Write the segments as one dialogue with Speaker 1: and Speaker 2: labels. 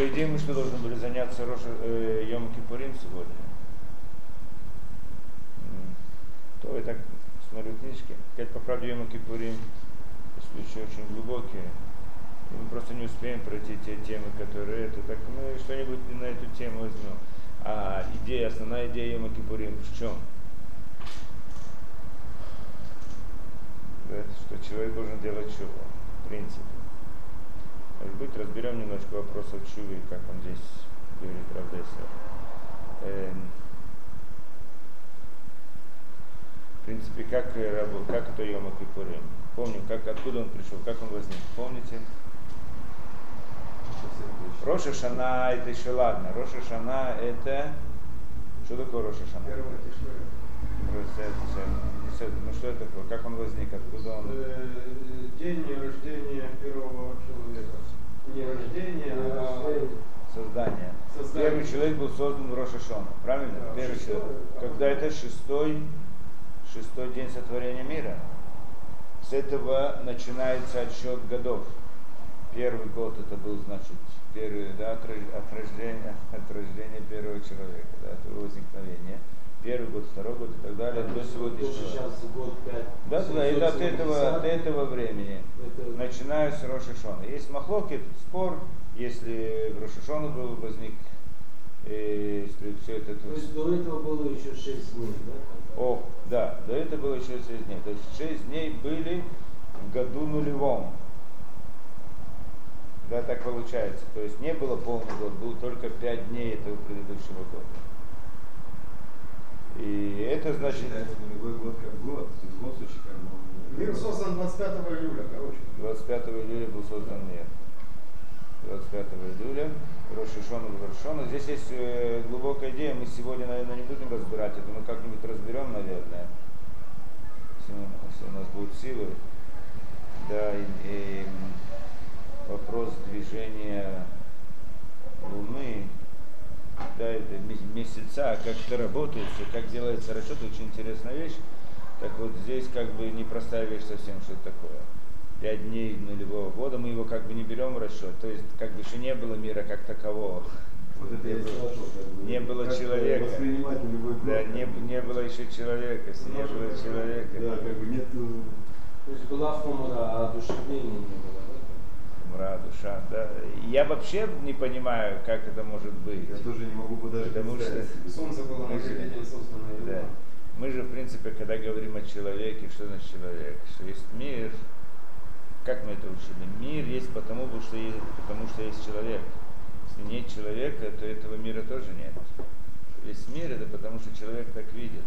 Speaker 1: по идее мы что должны были заняться Роша, э, Йом Кипурим сегодня? То я так смотрю книжки. Сказать по правде Йом Кипурим случаи очень глубокие. И мы просто не успеем пройти те темы, которые это. Так мы что-нибудь на эту тему возьмем. А идея, основная идея Йома Кипурим в чем? Да, что человек должен делать чего, в принципе. Может быть, разберем немножко вопросов чувы, как он здесь говорит Равдеса. Эм, в принципе, как, как это Йома Кипурим? Помню, как, откуда он пришел, как он возник. Помните? Роша Шана это еще ладно. Роша Шана это... Что такое Роша Шана? Ну что это такое? Как он возник? Откуда он?
Speaker 2: Э, день рождения первого человека. Не рождения, а
Speaker 1: создание. создание. Первый человек был создан в Роша Шона, правильно? Да, Первый шестой, человек. Когда это шестой, шестой день сотворения мира. С этого начинается отсчет годов. Первый год это был, значит, первый, да, от, рождения, от рождения первого человека, да, от его возникновения. Первый год, второй год и так далее, до сегодняшнего.
Speaker 2: Сейчас год 5.
Speaker 1: Да, да, и от этого, от этого времени, это... начиная с Рошишона. Есть махлоки, спор, если в Рошишона был возник, и, все это...
Speaker 2: То есть до этого было еще 6 дней, да?
Speaker 1: О, да, до этого было еще 6 дней. То есть 6 дней были в году нулевом. Да, так получается. То есть не было полный год, был только пять дней этого предыдущего года. И это значит...
Speaker 3: Считается нулевой год как год, в любом случае как.
Speaker 2: Мир создан 25 июля, короче.
Speaker 1: 25 июля был создан мир. 25 июля, Рошишона Рошона. Здесь есть э, глубокая идея, мы сегодня, наверное, не будем разбирать это, мы как-нибудь разберем, наверное, если, если у нас будут силы. Да, и, и вопрос движения Луны, да, это месяца, как это работает, как делается расчет, очень интересная вещь. Так вот здесь как бы непростая вещь совсем, что это такое. Пять дней нулевого года мы его как бы не берем в расчет, то есть как бы еще не было мира как такового.
Speaker 3: Вот это
Speaker 1: не, было,
Speaker 3: как бы,
Speaker 1: не было
Speaker 3: как
Speaker 1: человека.
Speaker 3: Да,
Speaker 1: не, не было еще человека, если не было человека.
Speaker 3: Да, как бы нет.
Speaker 2: То есть была формула одушевления не было
Speaker 1: мра, душа. Да. Я вообще не понимаю, как это может быть.
Speaker 3: Я тоже не могу даже
Speaker 1: Потому что
Speaker 2: солнце было на создано.
Speaker 1: Да. Мы же, в принципе, когда говорим о человеке, что значит человек? Что есть мир, как мы это учили? Мир есть потому, что есть, потому что есть человек. Если нет человека, то этого мира тоже нет. Есть мир, это потому что человек так видит.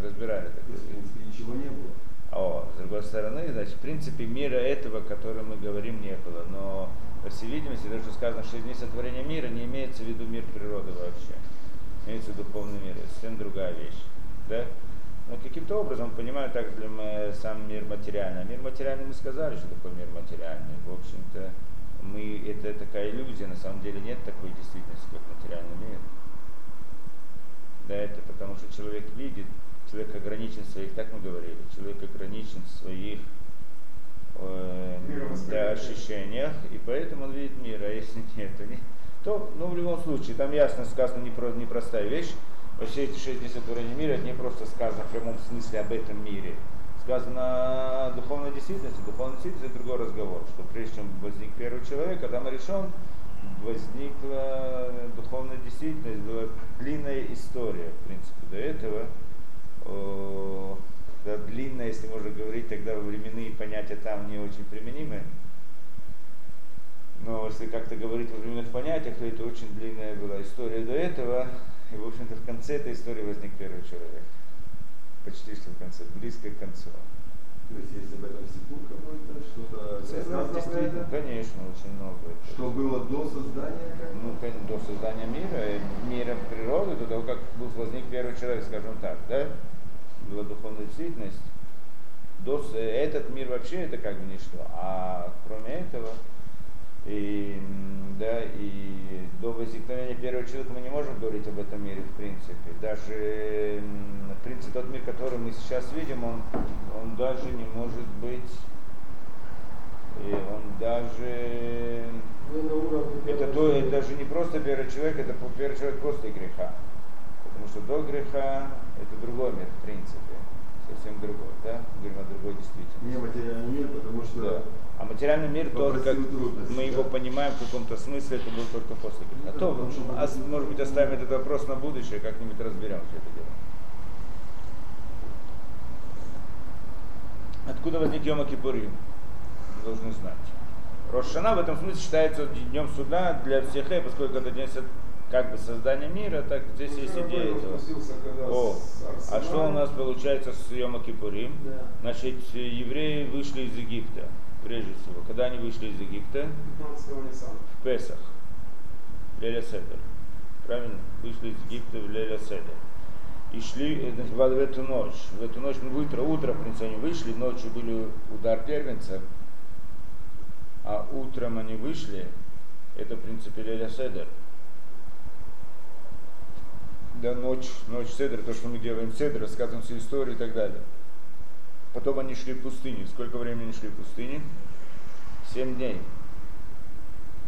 Speaker 1: Разбирали так.
Speaker 3: В принципе, ничего не было.
Speaker 1: О, с другой стороны, значит, в принципе, мира этого, о котором мы говорим, не было. Но, по всей видимости, даже сказано, что дней сотворения мира не имеется в виду мир природы вообще. Имеется в виду духовный мир. Это совсем другая вещь. Да? Но каким-то образом понимаю также мы сам мир материальный. Мир материальный мы сказали, что такое мир материальный. В общем-то, мы, это такая иллюзия, на самом деле нет такой действительности, как материальный мир. Да, это потому что человек видит человек ограничен в своих, так мы говорили, человек ограничен в своих э, да, ощущениях, и поэтому он видит мир, а если нет, то, не, то ну, в любом случае, там ясно сказано непро, непростая вещь, вообще эти шесть дней сотворения мира, это не просто сказано в прямом смысле об этом мире, сказано духовной действительности, духовная действительность это другой разговор, что прежде чем возник первый человек, Адам решен, возникла духовная действительность, была длинная история, в принципе, до этого, да, длинная, если можно говорить, тогда временные понятия там не очень применимы. Но если как-то говорить о временных понятиях, то это очень длинная была история до этого. И, в общем-то, в конце этой истории возник первый человек. Почти что в конце, близко к концу.
Speaker 3: То есть есть об этом сипур какой-то, что-то...
Speaker 1: Действительно, конечно, очень много.
Speaker 3: Что было до создания?
Speaker 1: Ну, до создания мира, мира природы, до того, как был возник первый человек, скажем так, да? Была духовная действительность, до, этот мир вообще это как бы ничто. А кроме этого, и, да, и до возникновения первого человека мы не можем говорить об этом мире в принципе. Даже в принципе тот мир, который мы сейчас видим, он, он даже не может быть, и он даже Это, то, это даже не просто первый человек, это первый человек после греха. Потому что до греха это другой мир, в принципе. Совсем другой, да? Говорим о другой действительности.
Speaker 3: Не материальный мир, потому что
Speaker 1: Да. А материальный мир, тот, как мы его
Speaker 3: да?
Speaker 1: понимаем в каком-то смысле, это был только после греха. А то, может быть, оставим этот вопрос на будущее, как-нибудь разберем все это дело. Откуда возник Йома Кипурим? Должны знать. Рошана в этом смысле считается днем суда для всех, поскольку это день как бы создания мира, так здесь есть идея этого. О, а что у нас получается с Йома Кипурим?
Speaker 2: Да.
Speaker 1: Значит, евреи вышли из Египта, прежде всего. Когда они вышли из Египта?
Speaker 2: 15 Ниссана.
Speaker 1: В Песах. Леля Седер. Правильно? Вышли из Египта в Леля Седер. И шли э, в эту ночь. В эту ночь, ну, утро, утро, в принципе, они вышли, ночью были удар первенца, а утром они вышли, это, в принципе, Леля Седер. Да, ночь, ночь Седер, то, что мы делаем Седер, рассказываем всю историю и так далее. Потом они шли в пустыне. Сколько времени шли в пустыне? Семь дней.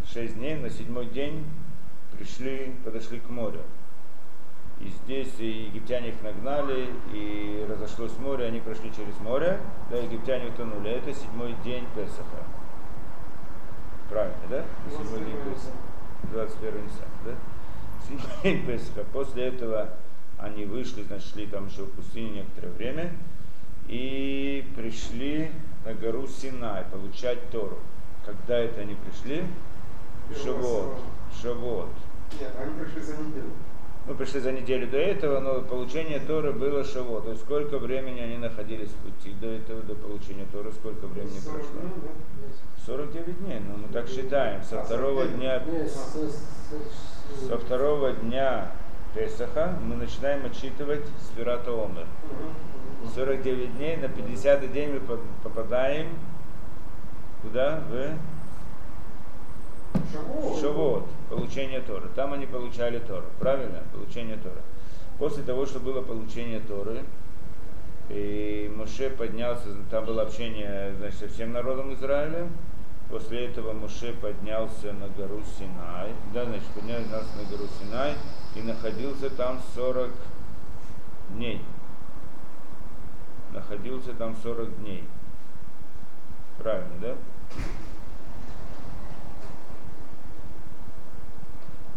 Speaker 1: Шесть дней, на седьмой день пришли, подошли к морю. И здесь и египтяне их нагнали, и разошлось море, они прошли через море, да, египтяне утонули. Это седьмой день Песаха. Правильно, да? Седьмой день
Speaker 2: 21
Speaker 1: Песаха. 21 Нисан, да? Песаха. После этого они вышли, значит, шли там еще в пустыне некоторое время, и пришли на гору Синай получать Тору. Когда это они пришли? Шавот. Шавот.
Speaker 2: Нет, они пришли за неделю.
Speaker 1: Мы пришли за неделю до этого, но получение Торы было Шавот. То есть сколько времени они находились в пути до этого, до получения Торы, сколько времени
Speaker 2: 40
Speaker 1: прошло?
Speaker 2: дней, да?
Speaker 1: 49 дней, ну мы так считаем. Со
Speaker 2: А,
Speaker 1: второго
Speaker 2: 49?
Speaker 1: дня,
Speaker 4: Не, с- с-
Speaker 1: со второго дня Песаха мы начинаем отсчитывать Сферата Омер.
Speaker 2: Мгм.
Speaker 1: 49 дней, на 50 день мы попадаем куда? В
Speaker 2: Шавуот.
Speaker 1: Получение Торы. Там они получали Тору, правильно? Получение Торы. После того, что было получение Торы, и Моше поднялся, там было общение значит, со всем народом Израиля. После этого Моше поднялся на гору Синай, да, значит, поднялся на гору Синай и находился там 40 дней. Находился там 40 дней. Правильно, да?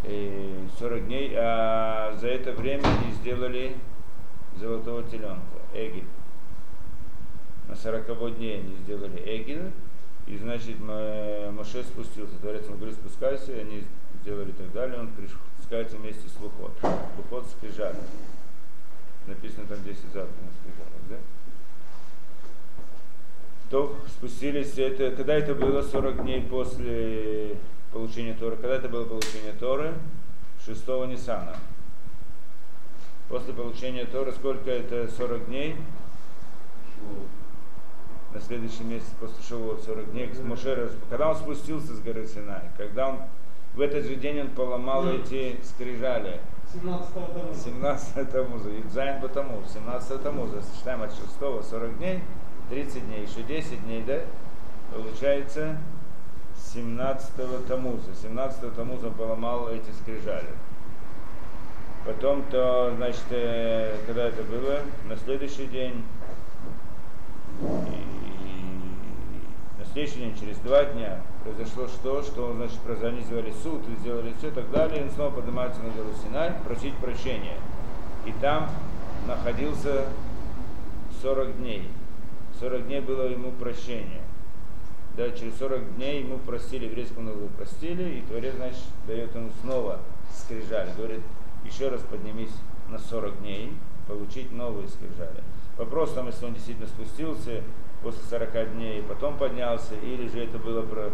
Speaker 1: э, 40 дней, а за это время они сделали золотого теленка, эгель. На 40 дней они сделали эгель, и значит Моше спустился, Творец ему говорит, спускайся, и они сделали и так далее, он спускается вместе с Лухот. Лухот скрижали. Написано там 10 заповедей на скрижалях, да? То спустились, это, когда это было 40 дней после получения Торы, когда это было получение Торы? 6 Нисана. После получения Торы, сколько это 40 дней? На следующий месяц после Шавуот, 40 дней, Моше, рас- когда он спустился с горы Синай, когда он, в этот же день он поломал эти скрижали,
Speaker 2: 17 тому.
Speaker 1: 17 Тамуза, Юдзайн Батамуз, 17 Тамуза, считаем от 6 40 дней, 30 дней, еще 10 дней, да? Получается 17 Тамуза. 17 Тамуза поломал эти скрижали. Потом, то, значит, э, когда это было, на следующий день, на следующий день, через два дня, произошло что, что, значит, организовали суд и сделали все и так далее, и он снова поднимается на гору Синай просить прощения. И там находился 40 дней. 40 дней было ему прощение. Да, через 40 дней ему простили, еврейскому народу простили, и Творец, значит, дает ему снова скрижали. Говорит, еще раз поднимись на 40 дней, получить новые скрижали. Вопрос там, если он действительно спустился после 40 дней и потом поднялся, или же это было про-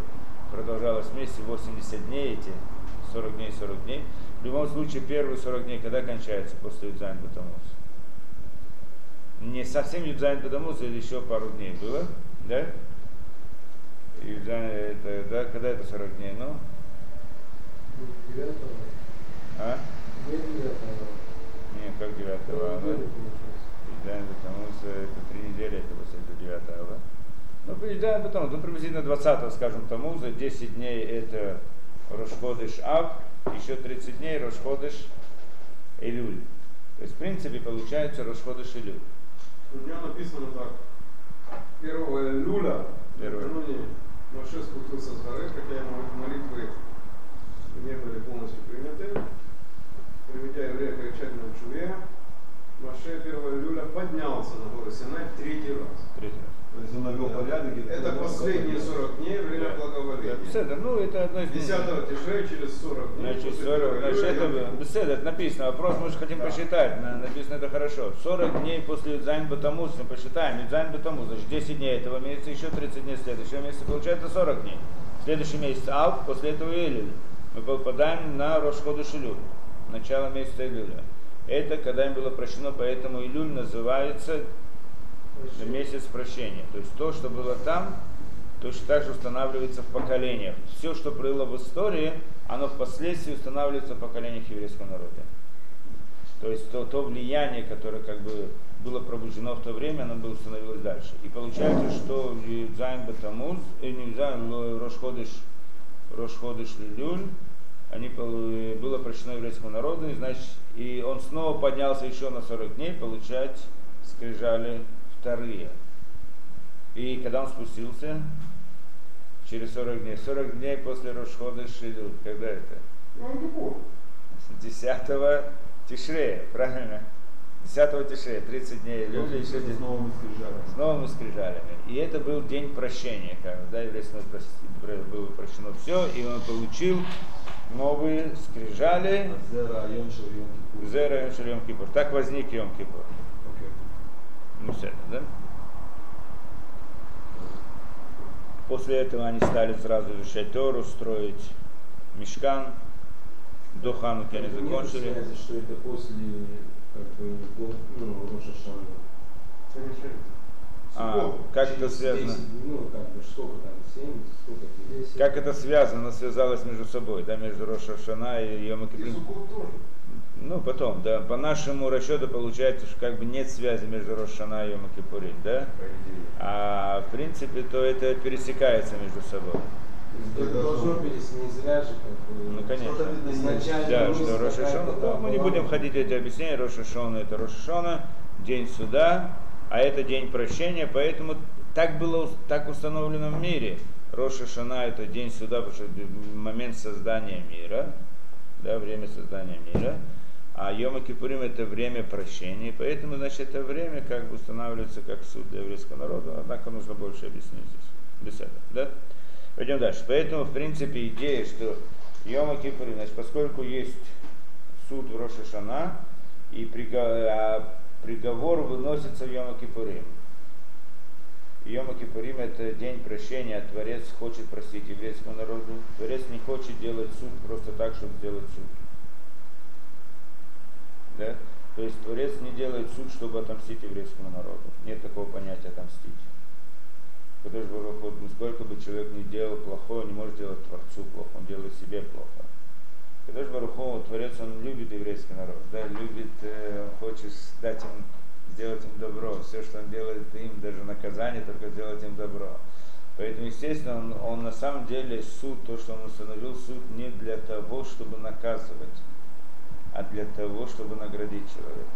Speaker 1: продолжалось вместе 80 дней, эти 40 дней, 40 дней. В любом случае, первые 40 дней, когда кончается после י״ז בתמוז? Не совсем י״ז בתמוז, или еще пару дней было, да? Юдзайн, это, да, когда это 40 дней, ну?
Speaker 4: Девятого.
Speaker 1: А?
Speaker 4: Не девятого.
Speaker 1: Не, как 9
Speaker 4: Неделя получается.
Speaker 1: י״ז בתמוז, это три недели, это после этого 9 ава. Ну, י״ז בתמוז, ну, приблизительно 20 скажем, Тамуза, 10 дней это Рош ходеш Ав, еще 30 дней Рош ходеш Элюль. То есть, в принципе, получается Рош ходеш Элюль.
Speaker 5: У него написано так. Первого элюля,
Speaker 1: Первого.
Speaker 5: накануне Моше спустился с горы, хотя ему молитвы не были полностью приняты. Приведя еврея к окончательному тшуве, Моше первого элюля поднялся на гору Синай в третий раз.
Speaker 1: Третий раз.
Speaker 3: То есть он навел порядок. и
Speaker 5: Это последние
Speaker 3: потом-
Speaker 5: 40 дней время
Speaker 1: Да.
Speaker 5: благоволения.
Speaker 1: Беседа, ну это одно из
Speaker 5: 10 тишрея через 40 дней.
Speaker 1: Значит,
Speaker 5: после
Speaker 1: 40,
Speaker 5: первого
Speaker 1: значит, это беседа, это написано. Вопрос мы же хотим
Speaker 5: Да.
Speaker 1: посчитать. На- Написано это хорошо. 40 дней после י״ז בתמוז, мы посчитаем. י״ז בתמוז, значит 10 дней этого месяца, еще 30 дней следующего месяца, получается 40 дней. Следующий месяц Алп, после этого Элюль. Мы попадаем на Рошходу Шилюль, начало месяца Илюля. Это когда им было прощено, поэтому Илюль называется месяц прощения. То есть то, что было там, точно так же устанавливается в поколениях. Все, что было в истории, оно впоследствии устанавливается в поколениях еврейского народа. То есть то, то влияние, которое как бы было пробуждено в то время, оно было установилось дальше. И получается, что זיין בתמוז, э, не זיין, Рош ходеш, Рош ходеш Элюль, они было прощено еврейскому народу, и значит, и он снова поднялся еще на 40 дней получать скрижали вторые. И когда он спустился, через 40 дней, 40 дней после Рош ходеш Элюль, когда это?
Speaker 5: Йом-Кипур.
Speaker 1: 10 Тишрея, правильно? 10 Тишрея, 30 дней Элюля, еще
Speaker 3: С
Speaker 1: 10
Speaker 3: новыми скрижалями.
Speaker 1: с новыми скрижалями. И это был день прощения, как бы, да, еврейский народ прос- было прощено все, и он получил новые скрижали
Speaker 3: Зера, Йом Шел, Йом Кипур.
Speaker 1: Так возник Йом Кипур. Ну, все это, да? После этого они стали сразу изучать Тору, строить мешкан. До Хануки они закончили.
Speaker 2: что это после как бы, ну, Роша Шана.
Speaker 5: Замечательно.
Speaker 1: А, как это связано?
Speaker 2: 10, ну, как бы, сколько там, 7, сколько там?
Speaker 4: Десять.
Speaker 1: Как это связано? Оно связалось между собой, да, между Роша Шана и Йом
Speaker 5: И
Speaker 1: Кипурим.
Speaker 5: Суккот тоже.
Speaker 1: Ну, потом, да, по нашему расчету получается, что как бы нет связи между Рошана и Йом Кипурим, да? А в принципе, то это пересекается между собой.
Speaker 2: Это должно быть, не зря же, как бы.
Speaker 1: Ну, конечно.
Speaker 2: Изначально
Speaker 1: Да, что Роша
Speaker 2: какая-то
Speaker 1: Шона,
Speaker 2: там
Speaker 1: мы не будем входить в эти объяснения, Роша Шона это Роша Шона, день суда, а это день прощения, поэтому так было, так установлено в мире. Роша Шана это день суда, потому что момент создания мира, да, время создания мира, а Йома Кипурим это время прощения, поэтому, значит, это время как бы устанавливается как суд для еврейского народа, однако нужно больше объяснить здесь, без этого, да? Пойдем дальше. Поэтому, в принципе, идея, что Йома Кипурим, значит, поскольку есть суд в Роша Шана, и приго- а приговор выносится в Йома Кипурим. Йома Кипурим это день прощения, Творец хочет простить еврейскому народу. Творец не хочет делать суд просто так, чтобы сделать суд. Да? То есть Творец не делает суд, чтобы отомстить еврейскому народу. Нет такого понятия отомстить. Потому что Барух, вот, сколько бы человек ни делал плохое, он не может делать Творцу плохо, он делает себе плохо. Когда же Барухову Творец, он любит еврейский народ, да, любит, э, хочет дать им, сделать им добро. Все, что он делает им, даже наказание, только сделать им добро. Поэтому, естественно, он, он на самом деле суд, то, что он установил суд не для того, чтобы наказывать, а для того, чтобы наградить человека.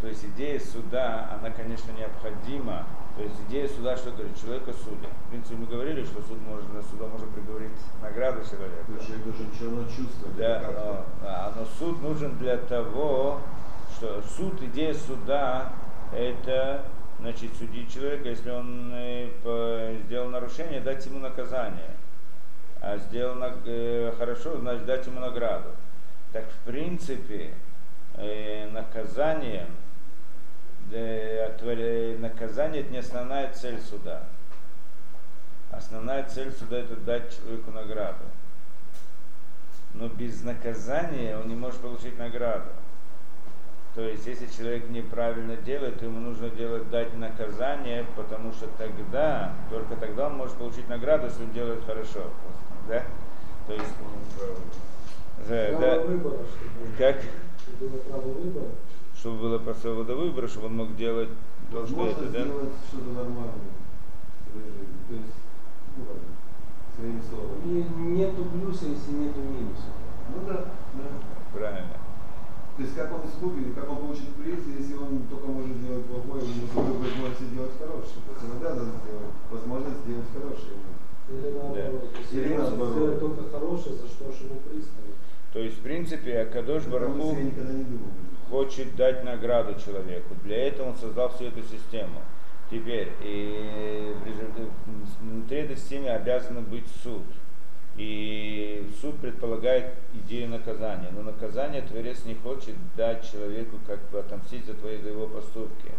Speaker 1: То есть идея суда, она, конечно, необходима. То есть идея суда, что говорит, человека судят. В принципе, мы говорили, что суд может, суда можно приговорить награду человека.
Speaker 3: Человек должен равно чувствовать.
Speaker 1: Да, но, а, но суд нужен для того, что суд, идея суда, это значит судить человека, если он э, сделал нарушение, дать ему наказание. А сделал э, хорошо, значит дать ему награду. Так в принципе э, наказанием, наказание это не основная цель суда. Основная цель суда это дать человеку награду но без наказания он не может получить награду. То есть, если человек неправильно делает, то ему нужно делать, дать наказание, потому что тогда, только тогда он может получить награду, если он делает хорошо. Да? То есть, э, да,
Speaker 4: выбора, чтобы,
Speaker 1: как?
Speaker 4: право выбора.
Speaker 1: Чтобы было по свобода выбора, чтобы он мог делать то, что это, да?
Speaker 3: сделать что-то нормальное в своей жизни. То есть, ну ладно, своими словами.
Speaker 2: если нету минуса.
Speaker 3: Ну да, да.
Speaker 1: Правильно.
Speaker 3: То есть как он искупит, как он получит приз, если он только может сделать плохое, ему нужно возможность сделать хорошее. То есть иногда надо сделать возможность сделать хорошее.
Speaker 4: Или наоборот, если
Speaker 3: Или
Speaker 4: он
Speaker 3: наоборот.
Speaker 4: сделать только хорошее, за что ж ему приставить?
Speaker 1: То есть, в принципе, Акадош Бараху
Speaker 3: я никогда не думал.
Speaker 1: Хочет дать награду человеку. Для этого он создал всю эту систему. Теперь, и внутри этой системы обязан быть суд. И суд предполагает идею наказания. Но наказание Творец не хочет дать человеку как бы отомстить за твои за его поступки.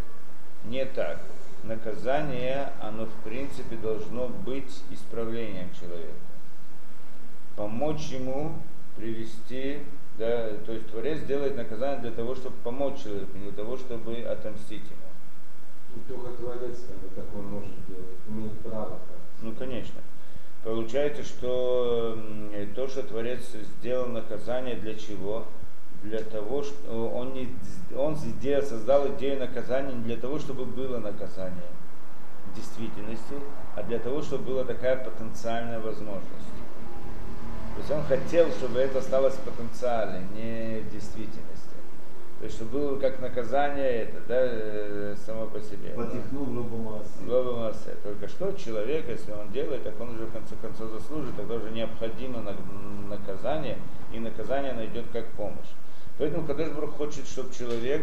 Speaker 1: Не так. Наказание, оно в принципе должно быть исправлением человека. Помочь ему привести, да, то есть Творец делает наказание для того, чтобы помочь человеку, не для того, чтобы отомстить ему.
Speaker 2: И только Творец как так он может делать, имеет право так.
Speaker 1: Ну, конечно. Получается, что то, что Творец сделал наказание для чего? Для того, что он, не, он сделал, создал идею наказания не для того, чтобы было наказание в действительности, а для того, чтобы была такая потенциальная возможность. То есть он хотел, чтобы это осталось потенциально, не в действительности. То есть, чтобы было как наказание это, да, э, само по себе.
Speaker 3: Потихнул в
Speaker 1: массы. Только что человек, если он делает, так он уже в конце концов заслужит, тогда уже необходимо на- наказание, и наказание найдет как помощь. Поэтому Кадыш Брух хочет, чтобы человек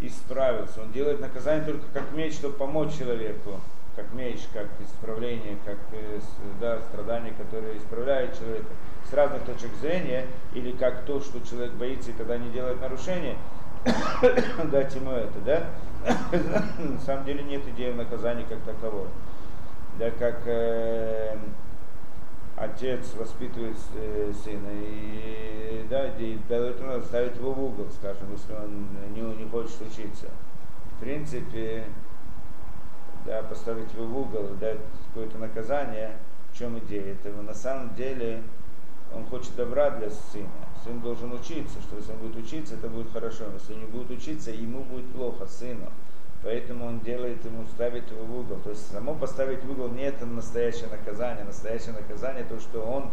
Speaker 1: исправился. Он делает наказание только как меч, чтобы помочь человеку. Как меч, как исправление, как э, да, страдание, которое исправляет человека с разных точек зрения, или как то, что человек боится и когда не делает нарушения, дать ему это, да? На самом деле нет идеи наказания как таковой. Да, как э, отец воспитывает э, сына, и да, и этого надо ставить его в угол, скажем, если он не, не хочет учиться. В принципе, да, поставить его в угол, дать какое-то наказание, в чем идея этого? На самом деле он хочет добра для сына. Сын должен учиться, что если он будет учиться, это будет хорошо. Если не будет учиться, ему будет плохо, сыну. Поэтому он делает ему, ставит его в угол. То есть само поставить в угол не это настоящее наказание. Настоящее наказание то, что он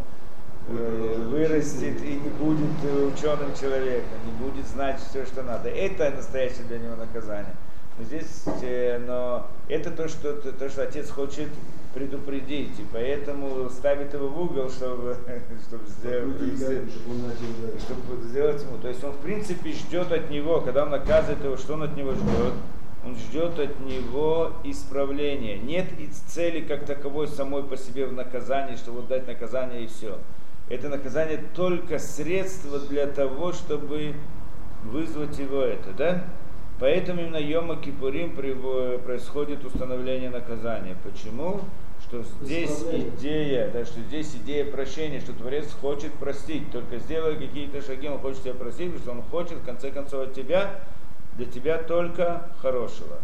Speaker 1: э, вырастет и не будет э, ученым человеком, не будет знать все, что надо. Это настоящее для него наказание. Здесь, э, но это то, что, то, то, что отец хочет предупредить, и поэтому ставит его в угол, чтобы, чтобы сделать,
Speaker 3: чтобы
Speaker 1: чтобы сделать ему. То есть он в принципе ждет от него, когда он наказывает его, что он от него ждет? Он ждет от него исправления. Нет и цели как таковой самой по себе в наказании, что вот дать наказание и все. Это наказание только средство для того, чтобы вызвать его это, да? Поэтому именно Йома Кипурим происходит установление наказания. Почему? Что здесь идея, да, что здесь идея прощения, что Творец хочет простить, только сделай какие-то шаги, он хочет тебя простить, потому что он хочет в конце концов от тебя, для тебя только хорошего.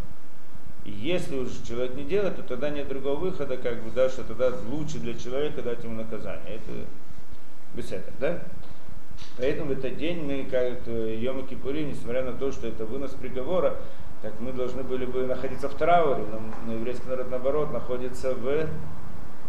Speaker 1: И если уже человек не делает, то тогда нет другого выхода, как бы, да, что тогда лучше для человека дать ему наказание. Это беседа, да? Поэтому в этот день мы, как Йома Кипурим, несмотря на то, что это вынос приговора, так мы должны были бы находиться в трауре, но, но еврейский народ наоборот находится в,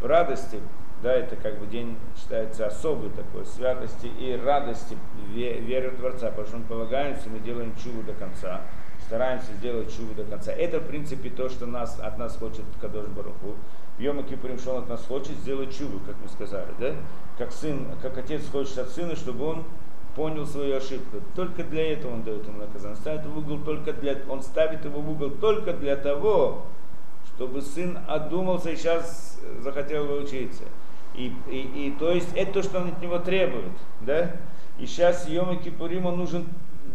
Speaker 1: в радости. Да, это как бы день считается особый такой, святости и радости ве- веры в Творца, потому что мы полагаемся, мы делаем чуву до конца, стараемся сделать чуву до конца. Это, в принципе, то, что нас, от нас хочет Кадош Баруху. В Йома Кипурим, что он от нас хочет, сделать чуву, как мы сказали, да? Как сын, как отец хочет от сына, чтобы он понял свою ошибку. Только для этого он дает ему наказание. Ставит в угол только для, он ставит его в угол только для того, чтобы сын одумался и сейчас захотел выучиться. И, и, и то есть это то, что он от него требует. Да? И сейчас Йома Кипурим нужен,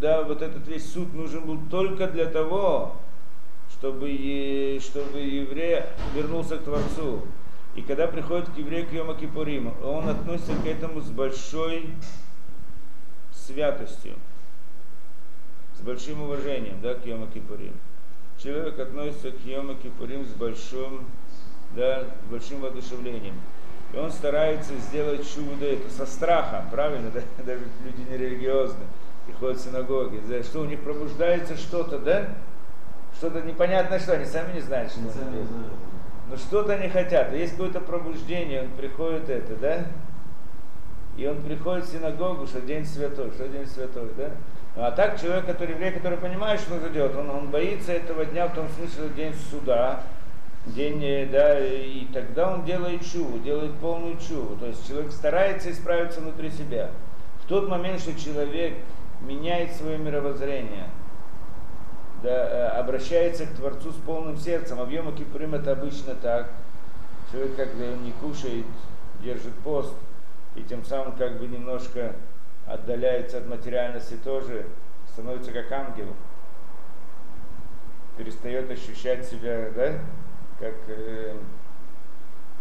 Speaker 1: да, вот этот весь суд нужен был только для того, чтобы, чтобы еврей вернулся к Творцу. И когда приходит к еврею к Йома Кипурим, он относится к этому с большой святостью, с большим уважением, да, к Йома Кипурим. Человек относится к Йома Кипурим с большим, да, большим воодушевлением. И он старается сделать чудо это со страхом, правильно, да? Даже люди нерелигиозные приходят в синагоги, да, что у них пробуждается что-то, да? Что-то непонятное что, они сами не знают, что они делают. Но что-то они хотят. Есть какое-то пробуждение, он приходит это, да? и он приходит в синагогу, что день святой, что день святой, да? Ну, а так человек, который еврей, который понимает, что нужно делать, он, он боится этого дня в том смысле, что день суда, день, э, да, и тогда он делает чуву, делает полную чуву. То есть человек старается исправиться внутри себя. В тот момент, что человек меняет свое мировоззрение, да, э, обращается к Творцу с полным сердцем, а в Кипурим это обычно так. Человек как бы не кушает, держит пост, и тем самым как бы немножко отдаляется от материальности тоже, становится как ангел, перестает ощущать себя, да, как, э,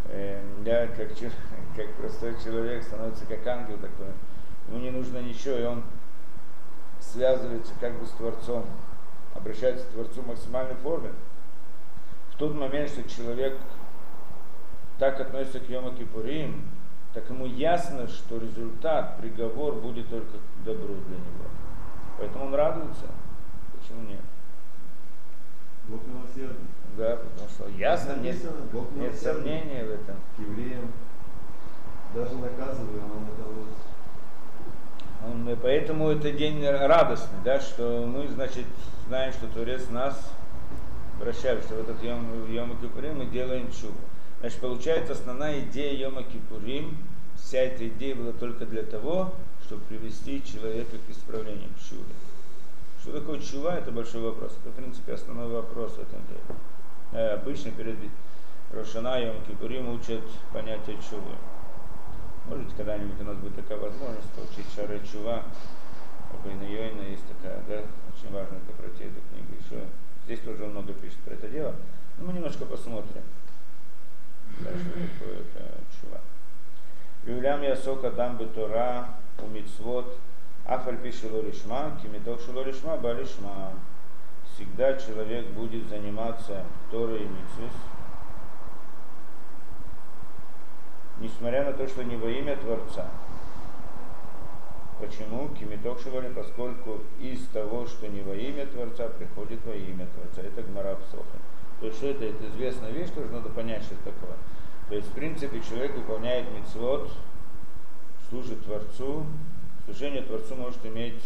Speaker 1: э, да, как, как простой человек, становится как ангел такой. Ему не нужно ничего, и он связывается как бы с Творцом, обращается к Творцу в максимальной форме. В тот момент, что человек так относится к Йома Кипурим, так ему ясно, что результат, приговор будет только к добру для него. Поэтому он радуется. Почему нет?
Speaker 3: Бог милосердный.
Speaker 1: Да, потому что ясно, нет,
Speaker 3: Бог
Speaker 1: нет сомнения в этом.
Speaker 3: К евреям. Даже наказывая, он это
Speaker 1: поэтому это день радостный, да, что мы, значит, знаем, что Творец нас вращает, что в этот Йом, Йом Кипурим мы делаем чубу. Значит, получается, основная идея Йома Кипурим, вся эта идея была только для того, чтобы привести человека к исправлению, к чуве. Что такое чува, это большой вопрос. Это, в принципе, основной вопрос в этом деле. Э, Обычно перед Рошана Йом Кипурим учат понятие чувы. Может быть, когда-нибудь у нас будет такая возможность получить Шары Чува. Байна есть такая, да, очень важно это пройти эту книгу. Еще здесь тоже много пишет про это дело. Но мы немножко посмотрим. Да, что такое это Чува. Юлям Ясок Адам Бетора у Мицвот Афаль Пишело Лишма, Кимиток Шело Лишма, Балишма. Всегда человек будет заниматься Торой и Мицвис, несмотря на то, что не во имя Творца. Почему? Кимиток Шивали, поскольку из того, что не во имя Творца, приходит во имя Творца. Это Гмара Псоха. То есть что это? Это известная вещь, тоже надо понять, что это такое. То есть, в принципе, человек выполняет мицвод, служит Творцу. Служение Творцу может иметь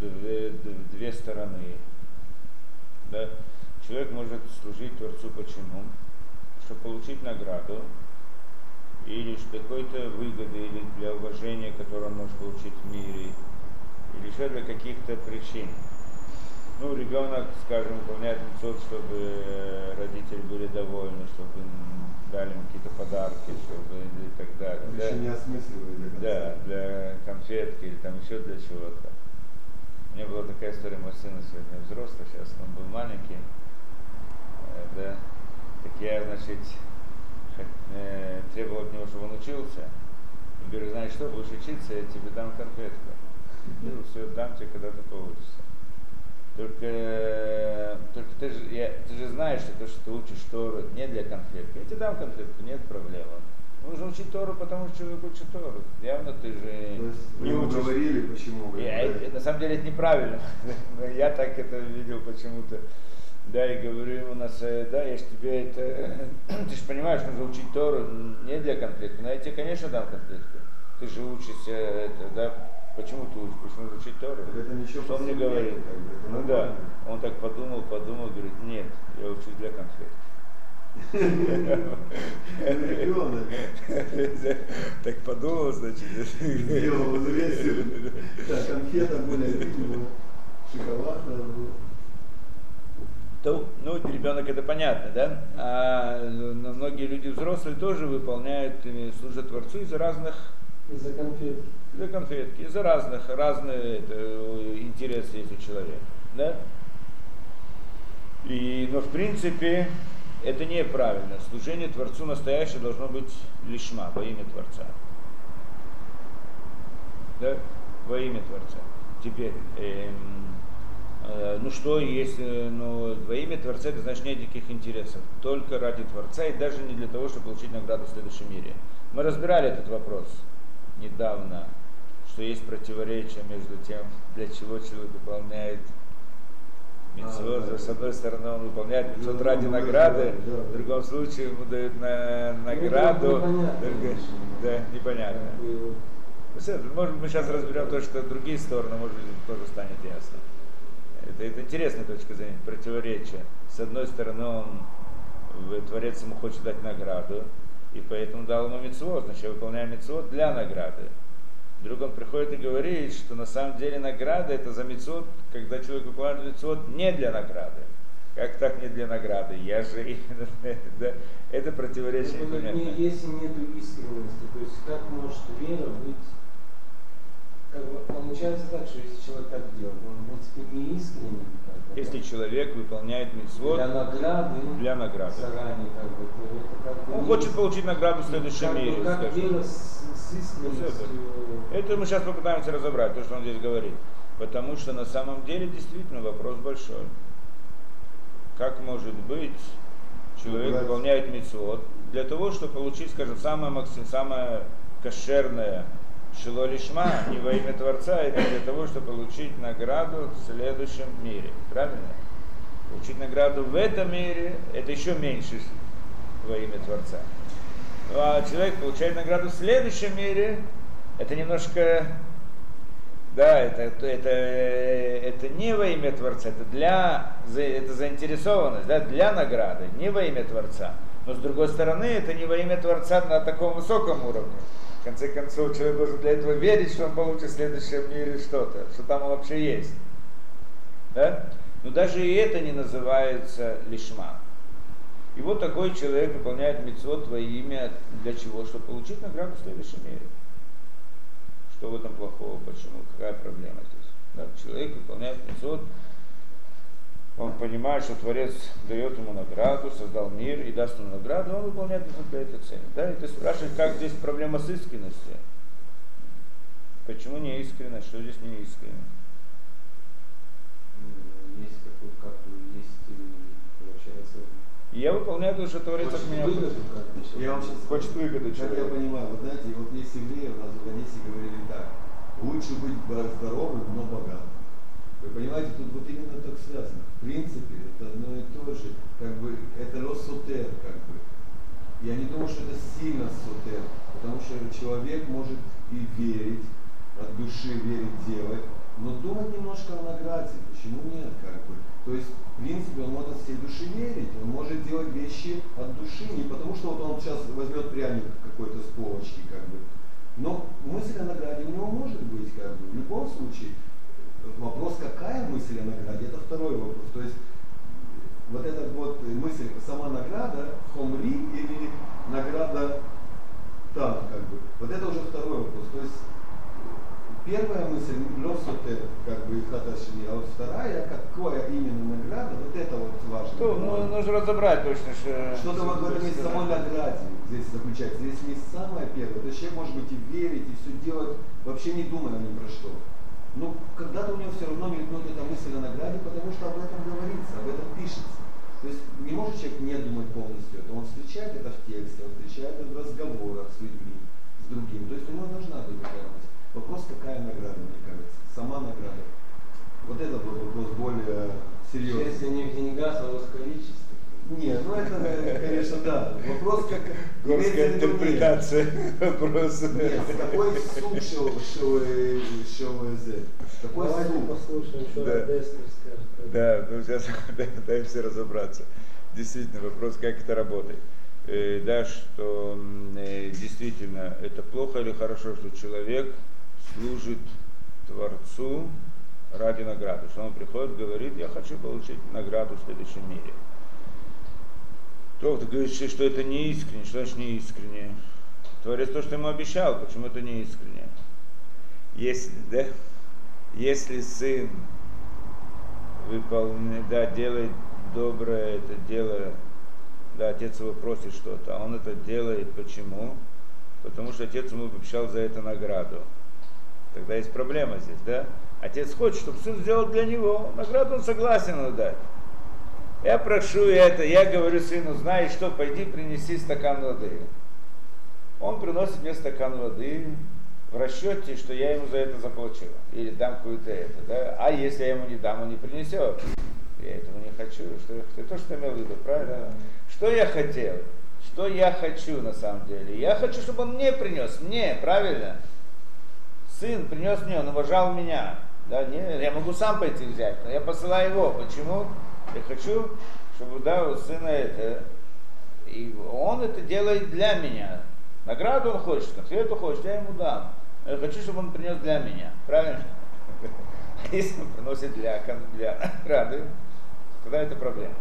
Speaker 1: две, две стороны. Да? Человек может служить Творцу почему? Чтобы получить награду, или ж какой-то выгоды, или для уважения, которое он может получить в мире, или еще для каких-то причин. Ну, ребенок, скажем, выполняет мецод, чтобы родители были довольны, чтобы дали ему какие-то подарки, чтобы и так далее.
Speaker 3: он
Speaker 1: да?
Speaker 3: еще не конца.
Speaker 1: Да, для конфетки или там еще для чего-то. У меня была такая история, мой сын сегодня взрослый, сейчас он был маленький, э, да, так я, значит, э, требовал от него, чтобы он учился. И говорю, знаешь что, будешь учиться, я тебе дам конфетку. Ну, все, дам тебе, когда ты поучишься. Только, э, только ты, же, я, ты же знаешь, что то, что ты учишь Тору, не для конфетки. Я тебе дам конфетку, нет проблемы. Нужно учить Тору, потому что человек учит Тору. Явно ты же
Speaker 3: То
Speaker 1: не учишь.
Speaker 3: говорили, почему вы
Speaker 1: Я- на самом деле это неправильно. Но я так это видел почему-то. Да, и говорю ему на совет, да, я ж тебе это, ты же понимаешь, нужно учить Тору не для конфетки, но я тебе, конечно, дам конфетку. Ты же учишься, это, да, почему ты учишь, почему нужно учить Тору?
Speaker 3: Так это ничего
Speaker 1: Что он мне говорит?
Speaker 3: как бы,
Speaker 1: Ну да, он так подумал, подумал, говорит, нет, я учусь для конфетки.
Speaker 3: Ну, ребенок
Speaker 1: Так подумал, значит.
Speaker 3: сделал. Да, конфета видимо, шоколад надо было.
Speaker 1: То, ну, ребенок это понятно, да? А но многие люди взрослые тоже выполняют, служат Творцу из-за разных,
Speaker 4: Из-за конфет.
Speaker 1: из-за конфетки, из-за разных, разные это, э, интересы есть у человека, да? И, но в принципе это неправильно. Служение Творцу настоящее должно быть лишма, во имя Творца. Да? Во имя Творца. Теперь, эм, ну что, если ну, во имя Творца, это значит нет никаких интересов. Только ради Творца и даже не для того, чтобы получить награду в следующем мире. Мы разбирали этот вопрос недавно, что есть противоречие между тем, для чего человек выполняет Митцвот,
Speaker 3: А, да,
Speaker 1: с
Speaker 3: да.
Speaker 1: одной стороны, он выполняет митцвот
Speaker 3: Ну,
Speaker 1: ради
Speaker 3: ну,
Speaker 1: награды,
Speaker 3: да, да.
Speaker 1: в другом случае ему дают на,
Speaker 4: Ну,
Speaker 1: награду.
Speaker 4: непонятно,
Speaker 1: Только-
Speaker 4: конечно.
Speaker 1: да, непонятно. Посмотрим, Может, мы сейчас разберем то, что другие стороны, может быть, тоже станет ясно. Это, это интересная точка зрения, противоречие. С одной стороны, он, в- Творец ему хочет дать награду, и поэтому дал ему мецвод, значит, я выполняю мецвод для награды. Вдруг он приходит и говорит, что на самом деле награда это за мецвод, когда человек выполняет мецвод не для награды. Как так не для награды? Я же да, это противоречие
Speaker 4: ну, не- Если нет искренности, то есть как может вера быть как бы, получается так, что если человек так делает, он в принципе не искренний. Как бы,
Speaker 1: Если
Speaker 4: да.
Speaker 1: человек выполняет мецвод
Speaker 4: для награды,
Speaker 1: для награды.
Speaker 4: заранее, как бы, то это как бы
Speaker 1: Он хочет получить награду в следующем
Speaker 4: как бы,
Speaker 1: мире,
Speaker 4: Как
Speaker 1: скажем.
Speaker 4: с, с искренностью.
Speaker 1: Это мы сейчас попытаемся разобрать, то, что он здесь говорит. Потому что на самом деле действительно вопрос большой. Как может быть, человек
Speaker 3: Брать.
Speaker 1: выполняет митцвот для того, чтобы получить, скажем, самое, максим, самое кошерное шило лишма, не во имя Творца, это для того, чтобы получить награду в следующем мире. Правильно? Получить награду в этом мире, это еще меньше во имя Творца. Ну, а человек получает награду в следующем мире, это немножко, да, это, это, это не во имя Творца, это для, это заинтересованность, да, для награды, не во имя Творца. Но с другой стороны, это не во имя Творца на таком высоком уровне. Конце концов, человек должен для этого верить, что он получит в следующем мире что-то, что там вообще есть. Да? Но даже и это не называется лишма. И вот такой человек выполняет митцвот во имя для чего? Чтобы получить награду в следующем мире. Что в этом плохого? Почему? Какая проблема здесь? Да, человек выполняет митцвот, он понимает, что Творец дает ему награду, создал мир и даст ему награду, он выполняет это для этой цели. Да? И ты спрашиваешь, как здесь проблема с искренностью? Почему не искренность? Что здесь не искренне?
Speaker 4: М, Есть какой как бы есть, э, получается,
Speaker 1: я выполняю то, что Творец от меня
Speaker 4: выгоду
Speaker 1: хочет.
Speaker 4: как бы.
Speaker 3: Я вам сейчас
Speaker 1: Хочет выгоду
Speaker 3: Как я понимаю, вот знаете, вот есть евреи, у нас в Одессе говорили так, лучше быть здоровым, но богатым. Вы понимаете, тут вот именно так связано. В принципе, это одно и то же, как бы, это лосотер, как бы. Я не думаю, что это сильно сотер, потому что человек может и верить, от души верить, делать, но думать немножко о награде. Почему нет, как бы? То есть, в принципе, он может от всей души верить, он может делать вещи от души, не потому что вот он сейчас возьмет пряник какой-то с полочки, как бы. Но мысль о награде у него может быть, как бы. В любом случае, вопрос, какая мысль о награде, это второй вопрос. То есть, вот эта вот мысль, сама награда, хомри или награда там, как бы. Вот это уже второй вопрос. То есть, первая мысль, лосоте, как бы, хаташини, а вот вторая, какая именно награда, вот это вот важно.
Speaker 1: Что, ну, нужно разобрать точно, что...
Speaker 3: Что-то вот в этом есть самой награде здесь заключается. Здесь не самое первое. То есть человек может быть и верить, и все делать, вообще не думая ни про что. Ну, когда-то у него все равно мелькнет эта мысль о награде, потому что об этом говорится, об этом пишется. То есть не может человек не думать полностью это. Он встречает это в тексте, он встречает это в разговорах с людьми, с другими. То есть у него должна быть такая мысль. Вопрос, какая награда, мне кажется. Сама награда. Вот это был вопрос более серьезный.
Speaker 4: Если не в деньгах, а в количестве.
Speaker 3: Нет, ну это, конечно, да. Вопрос как...
Speaker 1: Горская интерпретация вопроса.
Speaker 3: Нет, какой суп шел, шел, э, шел, э, какой
Speaker 4: Давайте
Speaker 3: суп?
Speaker 4: послушаем, что
Speaker 1: Да.
Speaker 4: Дестер скажет.
Speaker 1: Да, ну сейчас пытаемся разобраться. Действительно, вопрос, как это работает. Э, Да, что э, действительно это плохо или хорошо, что человек служит Творцу ради награды. Что он приходит, говорит, я хочу получить награду в следующем мире. То ты говоришь, что это не искренне, что значит не искренне? Творец то, что ему обещал, почему это не искренне? Если, да, если сын выполняет, да, делает доброе это дело, да, отец его просит что-то, а он это делает почему? Потому что отец ему обещал за это награду. Тогда есть проблема здесь, да? Отец хочет, чтобы сын сделал для него, награду он согласен ему дать. Я прошу это, я говорю сыну, знаешь что, пойди принеси стакан воды. Он приносит мне стакан воды в расчете, что я ему за это заплачу. Или дам какую-то это. Да? А если я ему не дам, он не принесет. Я этого не хочу. Что, ты то, что имел в виду, правильно? Что я хотел? Что я хочу на самом деле? Я хочу, чтобы он мне принес, мне, правильно? Сын принес мне, он уважал меня. Да, не, я могу сам пойти взять, но я посылаю его. Почему? Я хочу, чтобы да, у сына это. И он это делает для меня. Награду он хочет, конфету хочет, я ему дам. Я хочу, чтобы он принес для меня. Правильно? Если он приносит для, для награды, тогда это проблема.